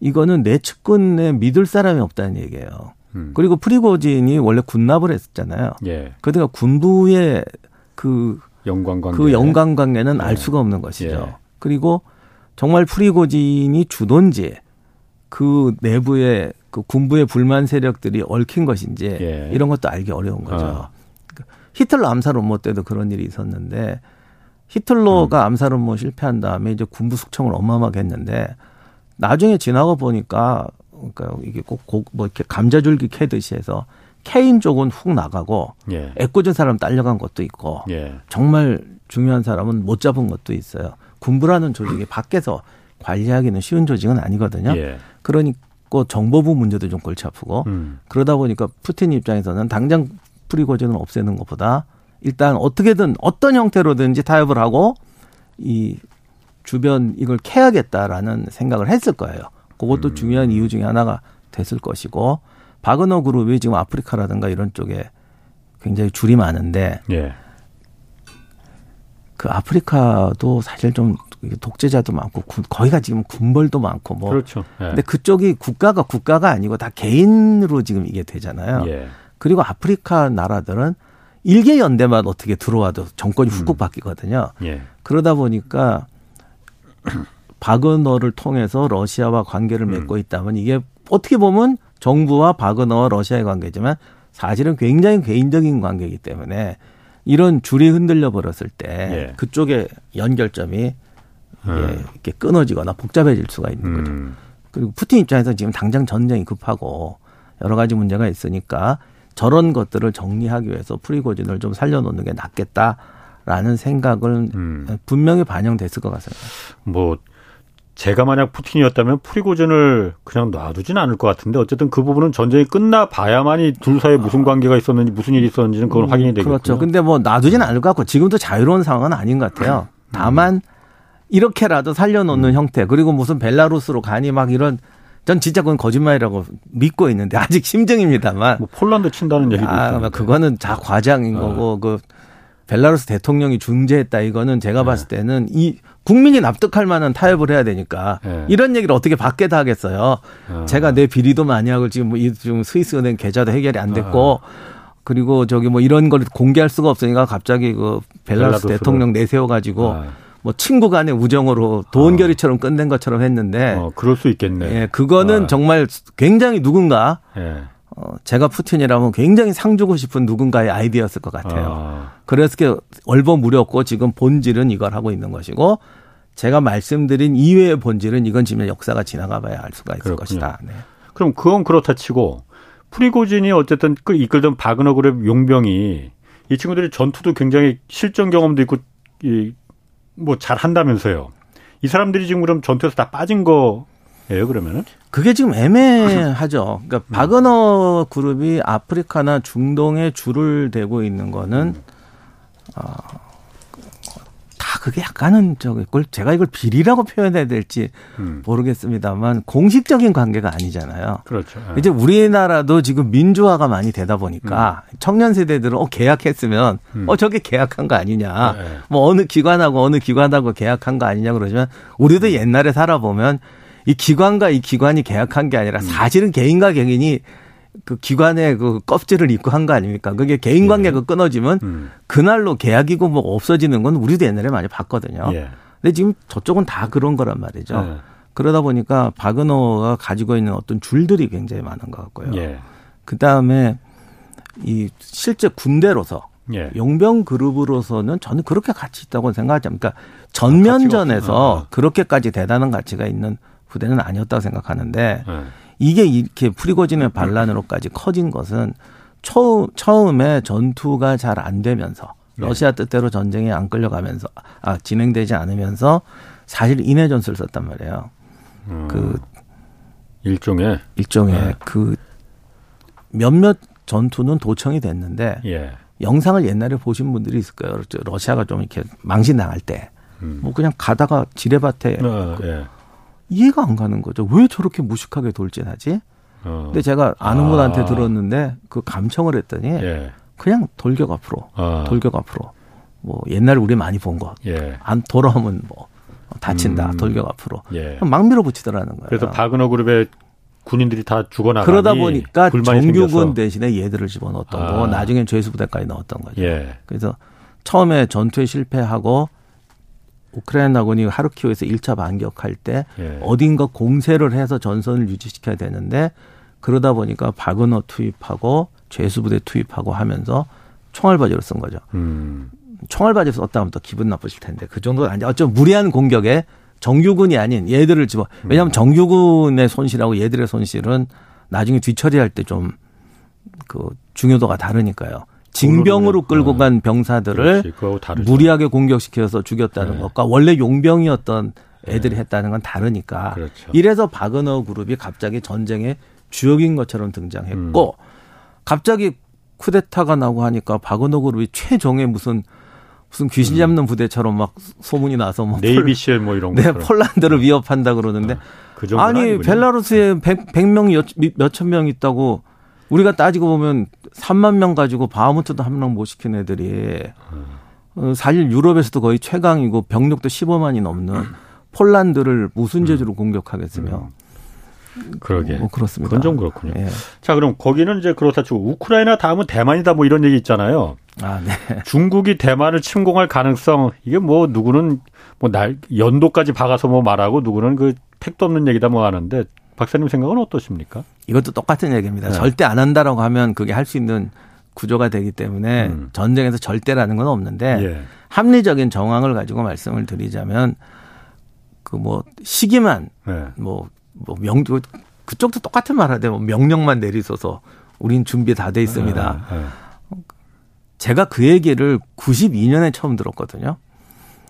B: 이거는 내 측근에 믿을 사람이 없다는 얘기예요. 음. 그리고 프리고진이 원래 군납을 했었잖아요. 예. 그러니까 군부의 그
A: 영광 관계
B: 그 영광 관계는 예. 알 수가 없는 것이죠. 예. 그리고 정말 프리고진이 주던지 그 내부의 그 군부의 불만 세력들이 얽힌 것인지 예. 이런 것도 알기 어려운 거죠. 어. 히틀러 암살 음모 때도 그런 일이 있었는데 히틀러가 음. 암살 음모 실패한 다음에 이제 군부 숙청을 어마어마하게 했는데 나중에 지나고 보니까 그러니까 이게 꼭 뭐 이렇게 감자줄기 캐듯이 해서 케인 쪽은 훅 나가고 예. 애꿎은 사람 딸려간 것도 있고 예. 정말 중요한 사람은 못 잡은 것도 있어요. 군부라는 조직이 밖에서 관리하기는 쉬운 조직은 아니거든요. 예. 그러니까 정보부 문제도 좀 골치 아프고 음. 그러다 보니까 푸틴 입장에서는 당장 프리고진을 없애는 것보다 일단 어떻게든 어떤 형태로든지 타협을 하고 이 주변 이걸 캐야겠다라는 생각을 했을 거예요. 그것도 음. 중요한 이유 중에 하나가 됐을 것이고 바그너 그룹이 지금 아프리카라든가 이런 쪽에 굉장히 줄이 많은데 예. 그 아프리카도 사실 좀 독재자도 많고 거기가 지금 군벌도 많고 뭐
A: 그렇죠.
B: 예. 근데 그쪽이 국가가 국가가 아니고 다 개인으로 지금 이게 되잖아요. 예. 그리고 아프리카 나라들은 일개 연대만 어떻게 들어와도 정권이 훅훅 음. 바뀌거든요. 예. 그러다 보니까 바그너를 통해서 러시아와 관계를 맺고 음. 있다면 이게 어떻게 보면 정부와 바그너와 러시아의 관계지만 사실은 굉장히 개인적인 관계이기 때문에 이런 줄이 흔들려 버렸을 때 예. 그쪽의 연결점이 음. 이렇게 끊어지거나 복잡해질 수가 있는 거죠. 음. 그리고 푸틴 입장에서 지금 당장 전쟁이 급하고 여러 가지 문제가 있으니까 저런 것들을 정리하기 위해서 프리고진을 좀 살려놓는 게 낫겠다라는 생각을 음. 분명히 반영됐을 것 같습니다.
A: 뭐 제가 만약 푸틴이었다면 프리고진을 그냥 놔두진 않을 것 같은데 어쨌든 그 부분은 전쟁이 끝나 봐야만이 둘 사이에 무슨 관계가 있었는지 무슨 일이 있었는지는 그건 음, 확인이 되겠죠.
B: 그렇죠. 근데 뭐 놔두진 않을 것 같고 지금도 자유로운 상황은 아닌 것 같아요. 음. 다만 이렇게라도 살려놓는 음. 형태 그리고 무슨 벨라루스로 가니 막 이런 전 진짜 그건 거짓말이라고 믿고 있는데 아직 심증입니다만.
A: 뭐 폴란드 친다는 얘기도
B: 아, 있 그거는 자 과장인 어. 거고 그 벨라루스 대통령이 중재했다 이거는 제가 네. 봤을 때는 이 국민이 납득할 만한 타협을 해야 되니까 네. 이런 얘기를 어떻게 밖에 다 하겠어요. 어. 제가 내 비리도 많이 하고 지금 뭐 지금 스위스 은행 계좌도 해결이 안 됐고 어. 그리고 저기 뭐 이런 걸 공개할 수가 없으니까 갑자기 그 벨라루스 대통령 내세워 가지고 아. 뭐 친구 간의 우정으로 도원결의처럼 끝낸 것처럼 했는데
A: 어, 그럴 수 있겠네.
B: 예, 그거는 아. 정말 굉장히 누군가 예. 어, 제가 푸틴이라면 굉장히 상주고 싶은 누군가의 아이디어였을 것 같아요. 아. 그래서 얼버무렸고 지금 본질은 이걸 하고 있는 것이고 제가 말씀드린 이외의 본질은 이건 지금 역사가 지나가 봐야 알 수가 있을 그렇군요. 것이다. 네.
A: 그럼 그건 그렇다 치고 프리고진이 어쨌든 그 이끌던 바그너 그룹 용병이 이 친구들이 전투도 굉장히 실전 경험도 있고 이 뭐 잘한다면서요. 이 사람들이 지금 그럼 전투에서 다 빠진 거 예요 그러면은?
B: 그게 지금 애매하죠. 그러니까 음. 바그너 그룹이 아프리카나 중동에 줄을 대고 있는 거는 음. 어, 다 그게 약간은 저기 그걸 제가 이걸 비리라고 표현해야 될지 음. 모르겠습니다만 공식적인 관계가 아니잖아요.
A: 그렇죠.
B: 네. 이제 우리나라도 지금 민주화가 많이 되다 보니까 음. 청년 세대들은 어 계약했으면 음. 어 저게 계약한 거 아니냐. 네. 뭐 어느 기관하고 어느 기관하고 계약한 거 아니냐 그러지만 우리도 음. 옛날에 살아보면 이 기관과 이 기관이 계약한 게 아니라 음. 사실은 개인과 개인이 그 기관의 그 껍질을 입고 한 거 아닙니까? 그게 개인 예. 관계가 예. 끊어지면 음. 그날로 계약이고 뭐 없어지는 건 우리도 옛날에 많이 봤거든요. 예. 근데 지금 저쪽은 다 그런 거란 말이죠. 예. 그러다 보니까 바그너가 가지고 있는 어떤 줄들이 굉장히 많은 것 같고요. 예. 그 다음에 이 실제 군대로서 예. 용병 그룹으로서는 저는 그렇게 가치 있다고 생각하지 않습니까? 그러니까 전면전에서 아, 그렇게까지 대단한 가치가 있는 부대는 아니었다고 생각하는데 네. 이게 이렇게 프리고진의 반란으로까지 커진 것은 처음 처음에 전투가 잘 안 되면서 네. 러시아 뜻대로 전쟁에 안 끌려가면서 아 진행되지 않으면서 사실 인해 전술을 썼단 말이에요. 음, 그
A: 일종의
B: 일종의 네. 그 몇몇 전투는 도청이 됐는데 예. 영상을 옛날에 보신 분들이 있을 거예요. 러시아가 좀 이렇게 망신 당할 때. 음. 뭐 그냥 가다가 지뢰밭에 어, 예. 이해가 안 가는 거죠. 왜 저렇게 무식하게 돌진하지? 어. 근데 제가 아는 아. 분한테 들었는데 그 감청을 했더니 예. 그냥 돌격 앞으로, 아. 돌격 앞으로. 뭐 옛날에 우리 많이 본 거. 예. 안 돌아오면 뭐 다친다. 음. 돌격 앞으로. 예. 막 밀어붙이더라는 거예요.
A: 그래서 바그너 그룹의 군인들이 다 죽어나가니
B: 그러다 보니까 정규군 생겨서. 대신에 얘들을 집어넣었던 아. 거고 나중엔 죄수부대까지 넣었던 거죠. 예. 그래서 처음에 전투에 실패하고 우크라이나군이 하르키우에서 1차 반격할 때 예. 어딘가 공세를 해서 전선을 유지시켜야 되는데 그러다 보니까 바그너 투입하고 죄수부대 투입하고 하면서 총알바지로 쓴 거죠. 음. 총알바지로 썼다 하면 또 기분 나쁘실 텐데 그 정도는 아니죠. 어쩜 무리한 공격에 정규군이 아닌 얘들을 집어 왜냐하면 음. 정규군의 손실하고 얘들의 손실은 나중에 뒤처리할 때 좀 그 중요도가 다르니까요. 징병으로 끌고 어. 간 병사들을 무리하게 공격시켜서 죽였다는 네. 것과 원래 용병이었던 애들이 네. 했다는 건 다르니까. 그렇죠. 이래서 바그너 그룹이 갑자기 전쟁의 주역인 것처럼 등장했고 음. 갑자기 쿠데타가 나고 하니까 바그너 그룹이 최종의 무슨 무슨 귀신 음. 잡는 음. 부대처럼 막 소문이 나서 뭐
A: 네이비시엘 뭐 이런
B: 거 네, 폴란드를 위협한다 그러는데 어, 그 아니 아니군요. 벨라루스에 100, 100명이 몇천 명 있다고 우리가 따지고 보면 3만 명 가지고 바하무트도 한 명 못 시킨 애들이 어, 사실 유럽에서도 거의 최강이고 병력도 15만이 넘는 폴란드를 무슨 음. 재주로 음. 공격하겠으며.
A: 그러게.
B: 뭐 그렇습니다.
A: 그건 좀 그렇군요. 예. 자, 그럼 거기는 이제 그렇다 치고 우크라이나 다음은 대만이다 뭐 이런 얘기 있잖아요.
B: 아, 네.
A: 중국이 대만을 침공할 가능성 이게 뭐 누구는 뭐 날 연도까지 박아서 뭐 말하고 누구는 그 택도 없는 얘기다 뭐 하는데 박사님 생각은 어떠십니까?
B: 이것도 똑같은 얘기입니다. 네. 절대 안 한다라고 하면 그게 할 수 있는 구조가 되기 때문에 음. 전쟁에서 절대라는 건 없는데 예. 합리적인 정황을 가지고 말씀을 드리자면 그 뭐 시기만 네. 뭐, 뭐 명, 그쪽도 똑같은 말 하되 뭐 명령만 내리소서 우린 준비 다 돼 있습니다. 네. 네. 제가 그 얘기를 92년에 처음 들었거든요.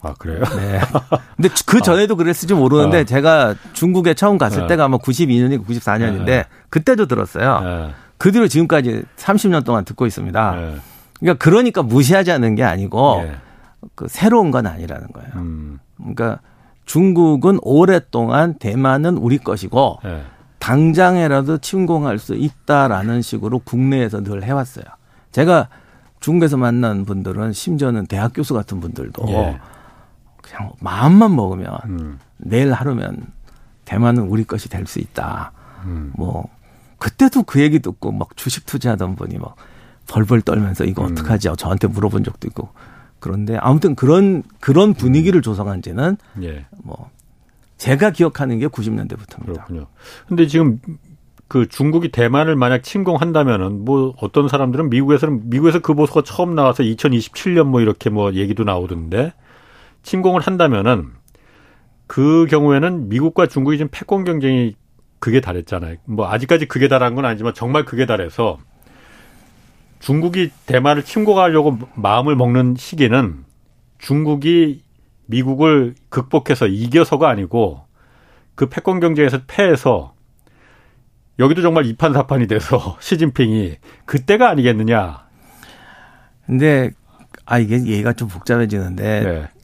A: 아, 그래요?
B: 네. 근데 그 전에도 그랬을지 모르는데 아. 제가 중국에 처음 갔을 아. 때가 아마 92년이고 94년인데 그때도 들었어요. 그 뒤로 지금까지 30년 동안 듣고 있습니다. 그러니까 그러니까 무시하지 않는 게 아니고 예. 그 새로운 건 아니라는 거예요. 음. 그러니까 중국은 오랫동안 대만은 우리 것이고 네. 당장에라도 침공할 수 있다라는 식으로 국내에서 늘 해왔어요. 제가 중국에서 만난 분들은 심지어는 대학 교수 같은 분들도 예. 그냥 마음만 먹으면 음. 내일 하루면 대만은 우리 것이 될 수 있다. 음. 뭐 그때도 그 얘기 듣고 막 주식 투자하던 분이 막 벌벌 떨면서 이거 음. 어떡하지? 저한테 물어본 적도 있고 그런데 아무튼 그런 그런 분위기를 조성한 지는 예. 뭐 제가 기억하는 게 90년대부터입니다.
A: 그렇군요. 근데 지금 그 중국이 대만을 만약 침공한다면은 뭐 어떤 사람들은 미국에서는 미국에서 그 보수가 처음 나와서 2027년 뭐 이렇게 뭐 얘기도 나오던데 침공을 한다면은 그 경우에는 미국과 중국이 지금 패권 경쟁이 그게 달했잖아요. 뭐 아직까지 그게 달한 건 아니지만 정말 그게 달해서 중국이 대만을 침공하려고 마음을 먹는 시기는 중국이 미국을 극복해서 이겨서가 아니고 그 패권 경쟁에서 패해서 여기도 정말 이판사판이 돼서 시진핑이 그때가 아니겠느냐.
B: 근데 아 이게 얘기가 좀 복잡해지는데 네.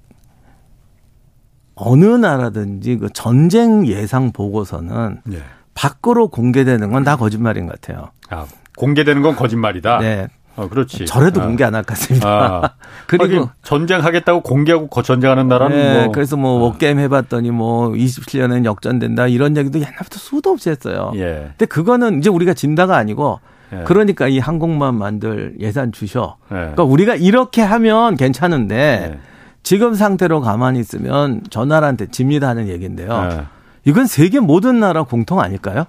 B: 어느 나라든지 그 전쟁 예상 보고서는 네. 밖으로 공개되는 건 다 거짓말인 것 같아요.
A: 아, 공개되는 건 거짓말이다.
B: 네.
A: 어, 그렇지.
B: 저래도 아. 공개 안 할 것 같습니다. 아.
A: 그리고 전쟁하겠다고 공개하고 전쟁하는 나라는 네,
B: 뭐. 그래서 뭐 아. 워게임 해봤더니 뭐 27년엔 역전된다 이런 얘기도 옛날부터 수도 없이 했어요. 예. 근데 그거는 이제 우리가 진다가 아니고 예. 그러니까 이 항공모함 만들 예산 주셔. 예. 그러니까 우리가 이렇게 하면 괜찮은데 예. 지금 상태로 가만히 있으면 저 나라한테 집니다 하는 얘기인데요. 예. 이건 세계 모든 나라 공통 아닐까요?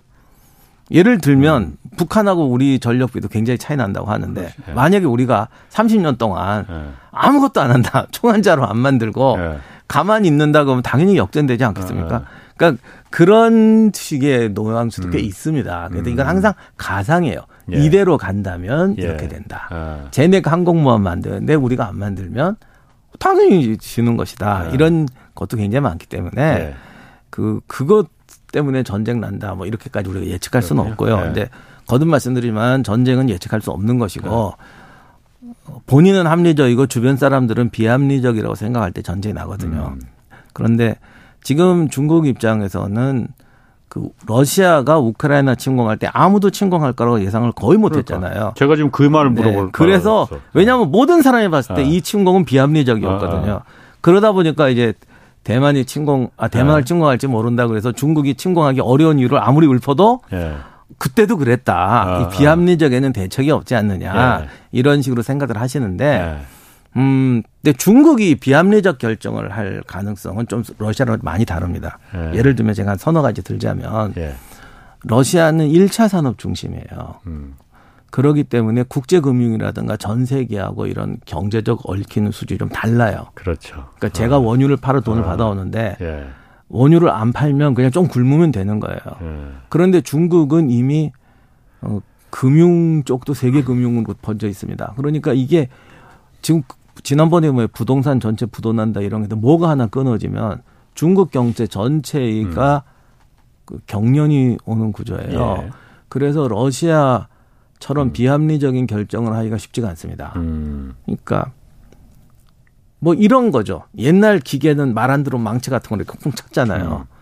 B: 예를 들면 음. 북한하고 우리 전력비도 굉장히 차이 난다고 하는데 네. 만약에 우리가 30년 동안 네. 아무것도 안 한다. 총 한 자로 안 만들고 네. 가만히 있는다 그러면 당연히 역전되지 않겠습니까? 네. 그러니까 그런 식의 노양수도 음. 꽤 있습니다. 그런데 음. 이건 항상 가상이에요. 예. 이대로 간다면 예. 이렇게 된다. 아. 쟤네가 항공모함 만드는데 우리가 안 만들면 당연히 지는 것이다. 예. 이런 것도 굉장히 많기 때문에 예. 그 그것 때문에 전쟁 난다 뭐 이렇게까지 우리가 예측할 수는 없고요. 네. 근데 거듭 말씀드리지만 전쟁은 예측할 수 없는 것이고 네. 본인은 합리적이고 주변 사람들은 비합리적이라고 생각할 때 전쟁이 나거든요. 음. 그런데 지금 중국 입장에서는 그 러시아가 우크라이나 침공할 때 아무도 침공할 거라고 예상을 거의 못 그러니까. 했잖아요.
A: 제가 지금 그 말을 물어볼 네.
B: 그래서 왜냐하면 모든 사람이 봤을 때이 아. 침공은 비합리적이었거든요. 아, 아. 그러다 보니까 이제 대만이 침공, 아, 대만을 네. 침공할지 모른다 그래서 중국이 침공하기 어려운 이유를 아무리 읊어도 네. 그때도 그랬다. 아, 이 비합리적에는 대책이 없지 않느냐. 네. 이런 식으로 생각을 하시는데, 네. 음, 근데 중국이 비합리적 결정을 할 가능성은 좀 러시아랑 많이 다릅니다. 네. 예를 들면 제가 서너 가지 들자면, 예. 러시아는 1차 산업 중심이에요. 음. 그러기 때문에 국제금융이라든가 전 세계하고 이런 경제적 얽히는 수준이 좀 달라요.
A: 그렇죠.
B: 그러니까 제가 어. 원유를 팔아 돈을 어. 받아오는데 예. 원유를 안 팔면 그냥 좀 굶으면 되는 거예요. 예. 그런데 중국은 이미 어, 금융 쪽도 세계 금융으로 번져 있습니다. 그러니까 이게 지금 지난번에 뭐 부동산 전체 부도난다 이런 게 뭐가 하나 끊어지면 중국 경제 전체가 음. 그 경련이 오는 구조예요. 예. 그래서 러시아 처럼 음. 비합리적인 결정을 하기가 쉽지가 않습니다. 음. 그러니까 뭐 이런 거죠. 옛날 기계는 말 안 들어온 망치 같은 걸 쿵쿵 쳤잖아요. 음.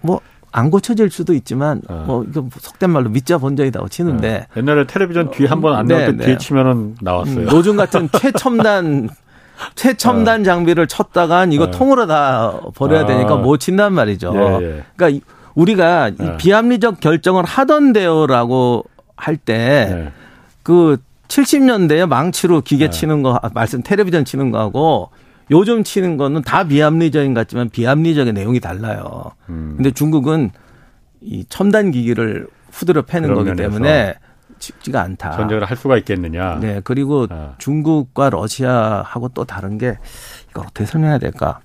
B: 뭐 안 고쳐질 수도 있지만 어. 뭐 이거 속된 말로 밑자 본전이다고 치는데
A: 어. 옛날에 텔레비전 뒤에 한 번안 나올 때 네, 네. 뒤에 치면은 나왔어요. 음,
B: 요즘 같은 최첨단 최첨단 어. 장비를 쳤다간 이거 어. 통으로 다 버려야 아. 되니까 못 친단 말이죠. 예, 예. 그러니까 우리가 예. 비합리적 결정을 하던데요라고 할 때그 예. 70년대에 망치로 기계 예. 치는 거 말씀 텔레비전 치는 거하고 요즘 치는 거는 다 비합리적인 것 같지만 비합리적인 내용이 달라요. 음. 근데 중국은 이 첨단 기기를 후드려 패는 거기 때문에 쉽지가 않다.
A: 전쟁을 할 수가 있겠느냐.
B: 네. 그리고 아. 중국과 러시아하고 또 다른 게 이걸 어떻게 설명해야 될까?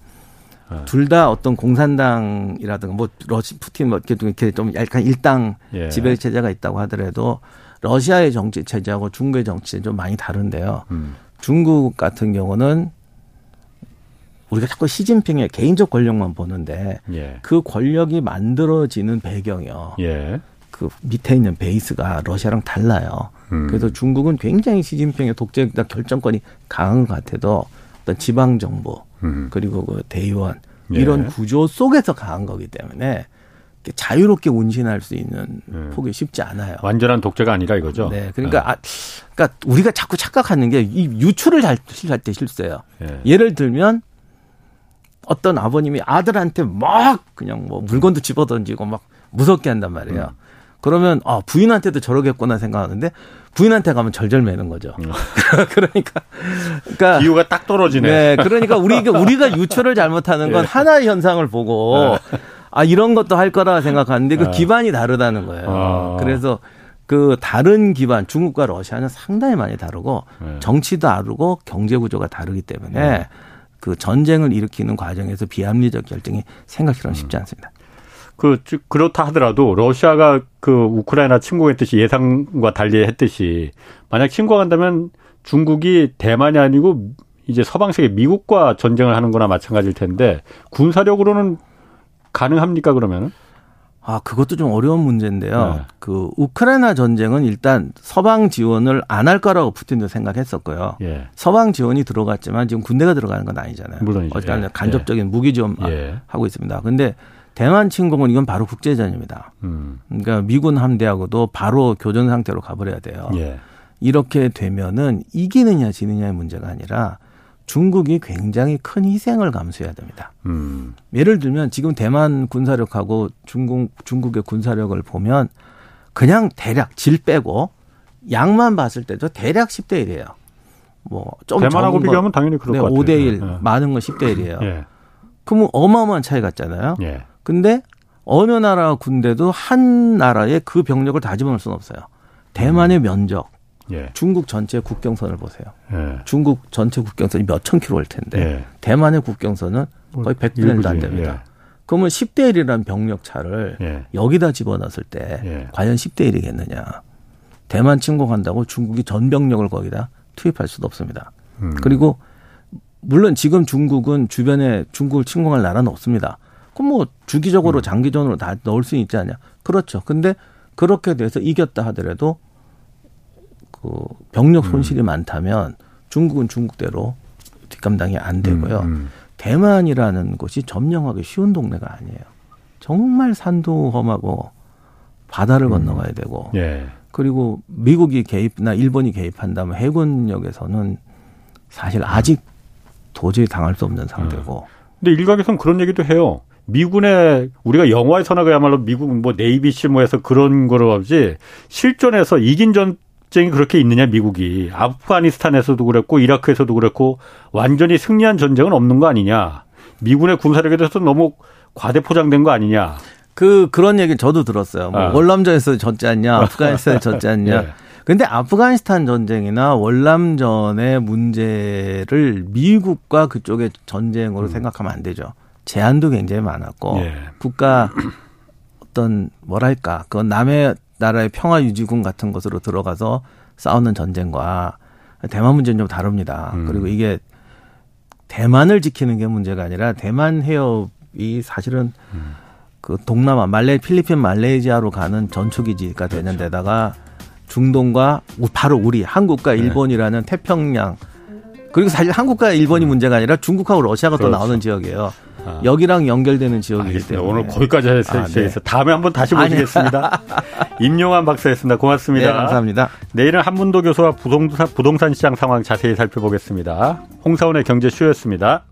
B: 아. 둘다 어떤 공산당이라든가 뭐 러시 푸틴 뭐 이렇게 좀 약간 일당 예. 지배 체제가 있다고 하더라도 러시아의 정치 체제하고 중국의 정치 체제 좀 많이 다른데요. 음. 중국 같은 경우는 우리가 자꾸 시진핑의 개인적 권력만 보는데 예. 그 권력이 만들어지는 배경이요. 예. 그 밑에 있는 베이스가 러시아랑 달라요. 음. 그래서 중국은 굉장히 시진핑의 독재적 결정권이 강한 것 같아도 어떤 지방 정부 음. 그리고 그 대의원 예. 이런 구조 속에서 강한 거기 때문에 자유롭게 운신할 수 있는 음. 폭이 쉽지 않아요.
A: 완전한 독재가 아니라 이거죠.
B: 네, 그러니까 네. 아, 그러니까 우리가 자꾸 착각하는 게 이 유출을 잘할때 실수예요. 예. 예를 들면 어떤 아버님이 아들한테 막 그냥 뭐 물건도 집어 던지고 막 무섭게 한단 말이에요. 음. 그러면 아 부인한테도 저러겠구나 생각하는데 부인한테 가면 절절 매는 거죠. 음. 그러니까
A: 그러니까 기후가 딱 떨어지네.
B: 네, 그러니까 우리가 우리가 유출을 잘못하는 건 예. 하나의 현상을 보고 네. 아 이런 것도 할 거라 생각하는데 그 네. 기반이 다르다는 거예요. 아. 그래서 그 다른 기반 중국과 러시아는 상당히 많이 다르고 네. 정치도 다르고 경제 구조가 다르기 때문에 네. 그 전쟁을 일으키는 과정에서 비합리적 결정이 생각처럼 쉽지 음. 않습니다.
A: 그 그렇다 하더라도 러시아가 그 우크라이나 침공했듯이 예상과 달리 했듯이 만약 침공한다면 중국이 대만이 아니고 이제 서방 세계 미국과 전쟁을 하는 거나 마찬가지일 텐데 군사력으로는 가능합니까 그러면은?
B: 아, 그것도 좀 어려운 문제인데요. 네. 그 우크라이나 전쟁은 일단 서방 지원을 안 할 거라고 푸틴도 생각했었고요. 예. 서방 지원이 들어갔지만 지금 군대가 들어가는 건 아니잖아요. 물론이죠. 어쨌든 예. 간접적인 예. 무기 지원 예. 하고 있습니다. 근데 대만 침공은 이건 바로 국제전입니다. 음. 그러니까 미군 함대하고도 바로 교전 상태로 가버려야 돼요. 예. 이렇게 되면은 이기느냐 지느냐의 문제가 아니라 중국이 굉장히 큰 희생을 감수해야 됩니다. 음. 예를 들면 지금 대만 군사력하고 중국 중국의 군사력을 보면 그냥 대략 질 빼고 양만 봤을 때도 대략 10대 1이에요.
A: 뭐좀 대만하고 비교하면 당연히 그럴 네, 것
B: 같아요. 5대 1, 네. 많은 건 10대 1이에요. 예. 그러면 어마어마한 차이 같잖아요. 예. 근데 어느 나라 군대도 한 나라의 그 병력을 다 집어넣을 수는 없어요. 대만의 음. 면적, 예. 중국 전체 국경선을 보세요. 예. 중국 전체 국경선이 몇 천 킬로일 텐데 예. 대만의 국경선은 뭐 거의 100분의 1도 안 됩니다. 예. 그러면 10대 1이라는 병력 차를 예. 여기다 집어넣었을 때 예. 과연 10대 1이겠느냐. 대만 침공한다고 중국이 전 병력을 거기다 투입할 수도 없습니다. 음. 그리고 물론 지금 중국은 주변에 중국을 침공할 나라는 없습니다. 그럼 뭐 주기적으로 음. 장기전으로 다 넣을 수 있지 않냐. 그렇죠. 근데 그렇게 돼서 이겼다 하더라도 그 병력 손실이 음. 많다면 중국은 중국대로 뒷감당이 안 되고요. 음, 음. 대만이라는 곳이 점령하기 쉬운 동네가 아니에요. 정말 산도 험하고 바다를 음. 건너가야 되고 예. 그리고 미국이 개입나 일본이 개입한다면 해군역에서는 사실 아직 도저히 당할 수 없는 상태고. 어.
A: 근데 일각에서는 그런 얘기도 해요. 미군의 우리가 영화에서나 그야말로 미국 뭐 네이비실 뭐해서 그런 거로 하지 실전에서 이긴 전 전쟁이 그렇게 있느냐 미국이 아프가니스탄에서도 그랬고 이라크에서도 그랬고 완전히 승리한 전쟁은 없는 거 아니냐 미군의 군사력에 대해서 너무 과대 포장된 거 아니냐
B: 그 그런 얘기 저도 들었어요. 뭐 아. 월남전에서 졌지 않냐, 아프가니스탄에 졌지 않냐. 네. 근데 아프가니스탄 전쟁이나 월남전의 문제를 미국과 그쪽의 전쟁으로 음. 생각하면 안 되죠. 제한도 굉장히 많았고 예. 국가 어떤 뭐랄까 그건 남의 나라의 평화 유지군 같은 것으로 들어가서 싸우는 전쟁과 대만 문제는 좀 다릅니다. 음. 그리고 이게 대만을 지키는 게 문제가 아니라 대만 해협이 사실은 음. 그 동남아 말레 필리핀 말레이시아로 가는 전초기지가 되는 그렇죠. 데다가 중동과 바로 우리 한국과 네. 일본이라는 네. 태평양 그리고 사실 한국과 일본이 음. 문제가 아니라 중국하고 러시아가 그렇죠. 또 나오는 지역이에요. 아. 여기랑 연결되는 지역이기 알겠습니다. 때문에
A: 오늘 거기까지 해서 아, 네. 다음에 한번 다시 모시겠습니다. 임용환 박사였습니다. 고맙습니다.
B: 네, 감사합니다.
A: 내일은 한문도 교수와 부동산, 부동산 시장 상황 자세히 살펴보겠습니다. 홍사원의 경제쇼였습니다.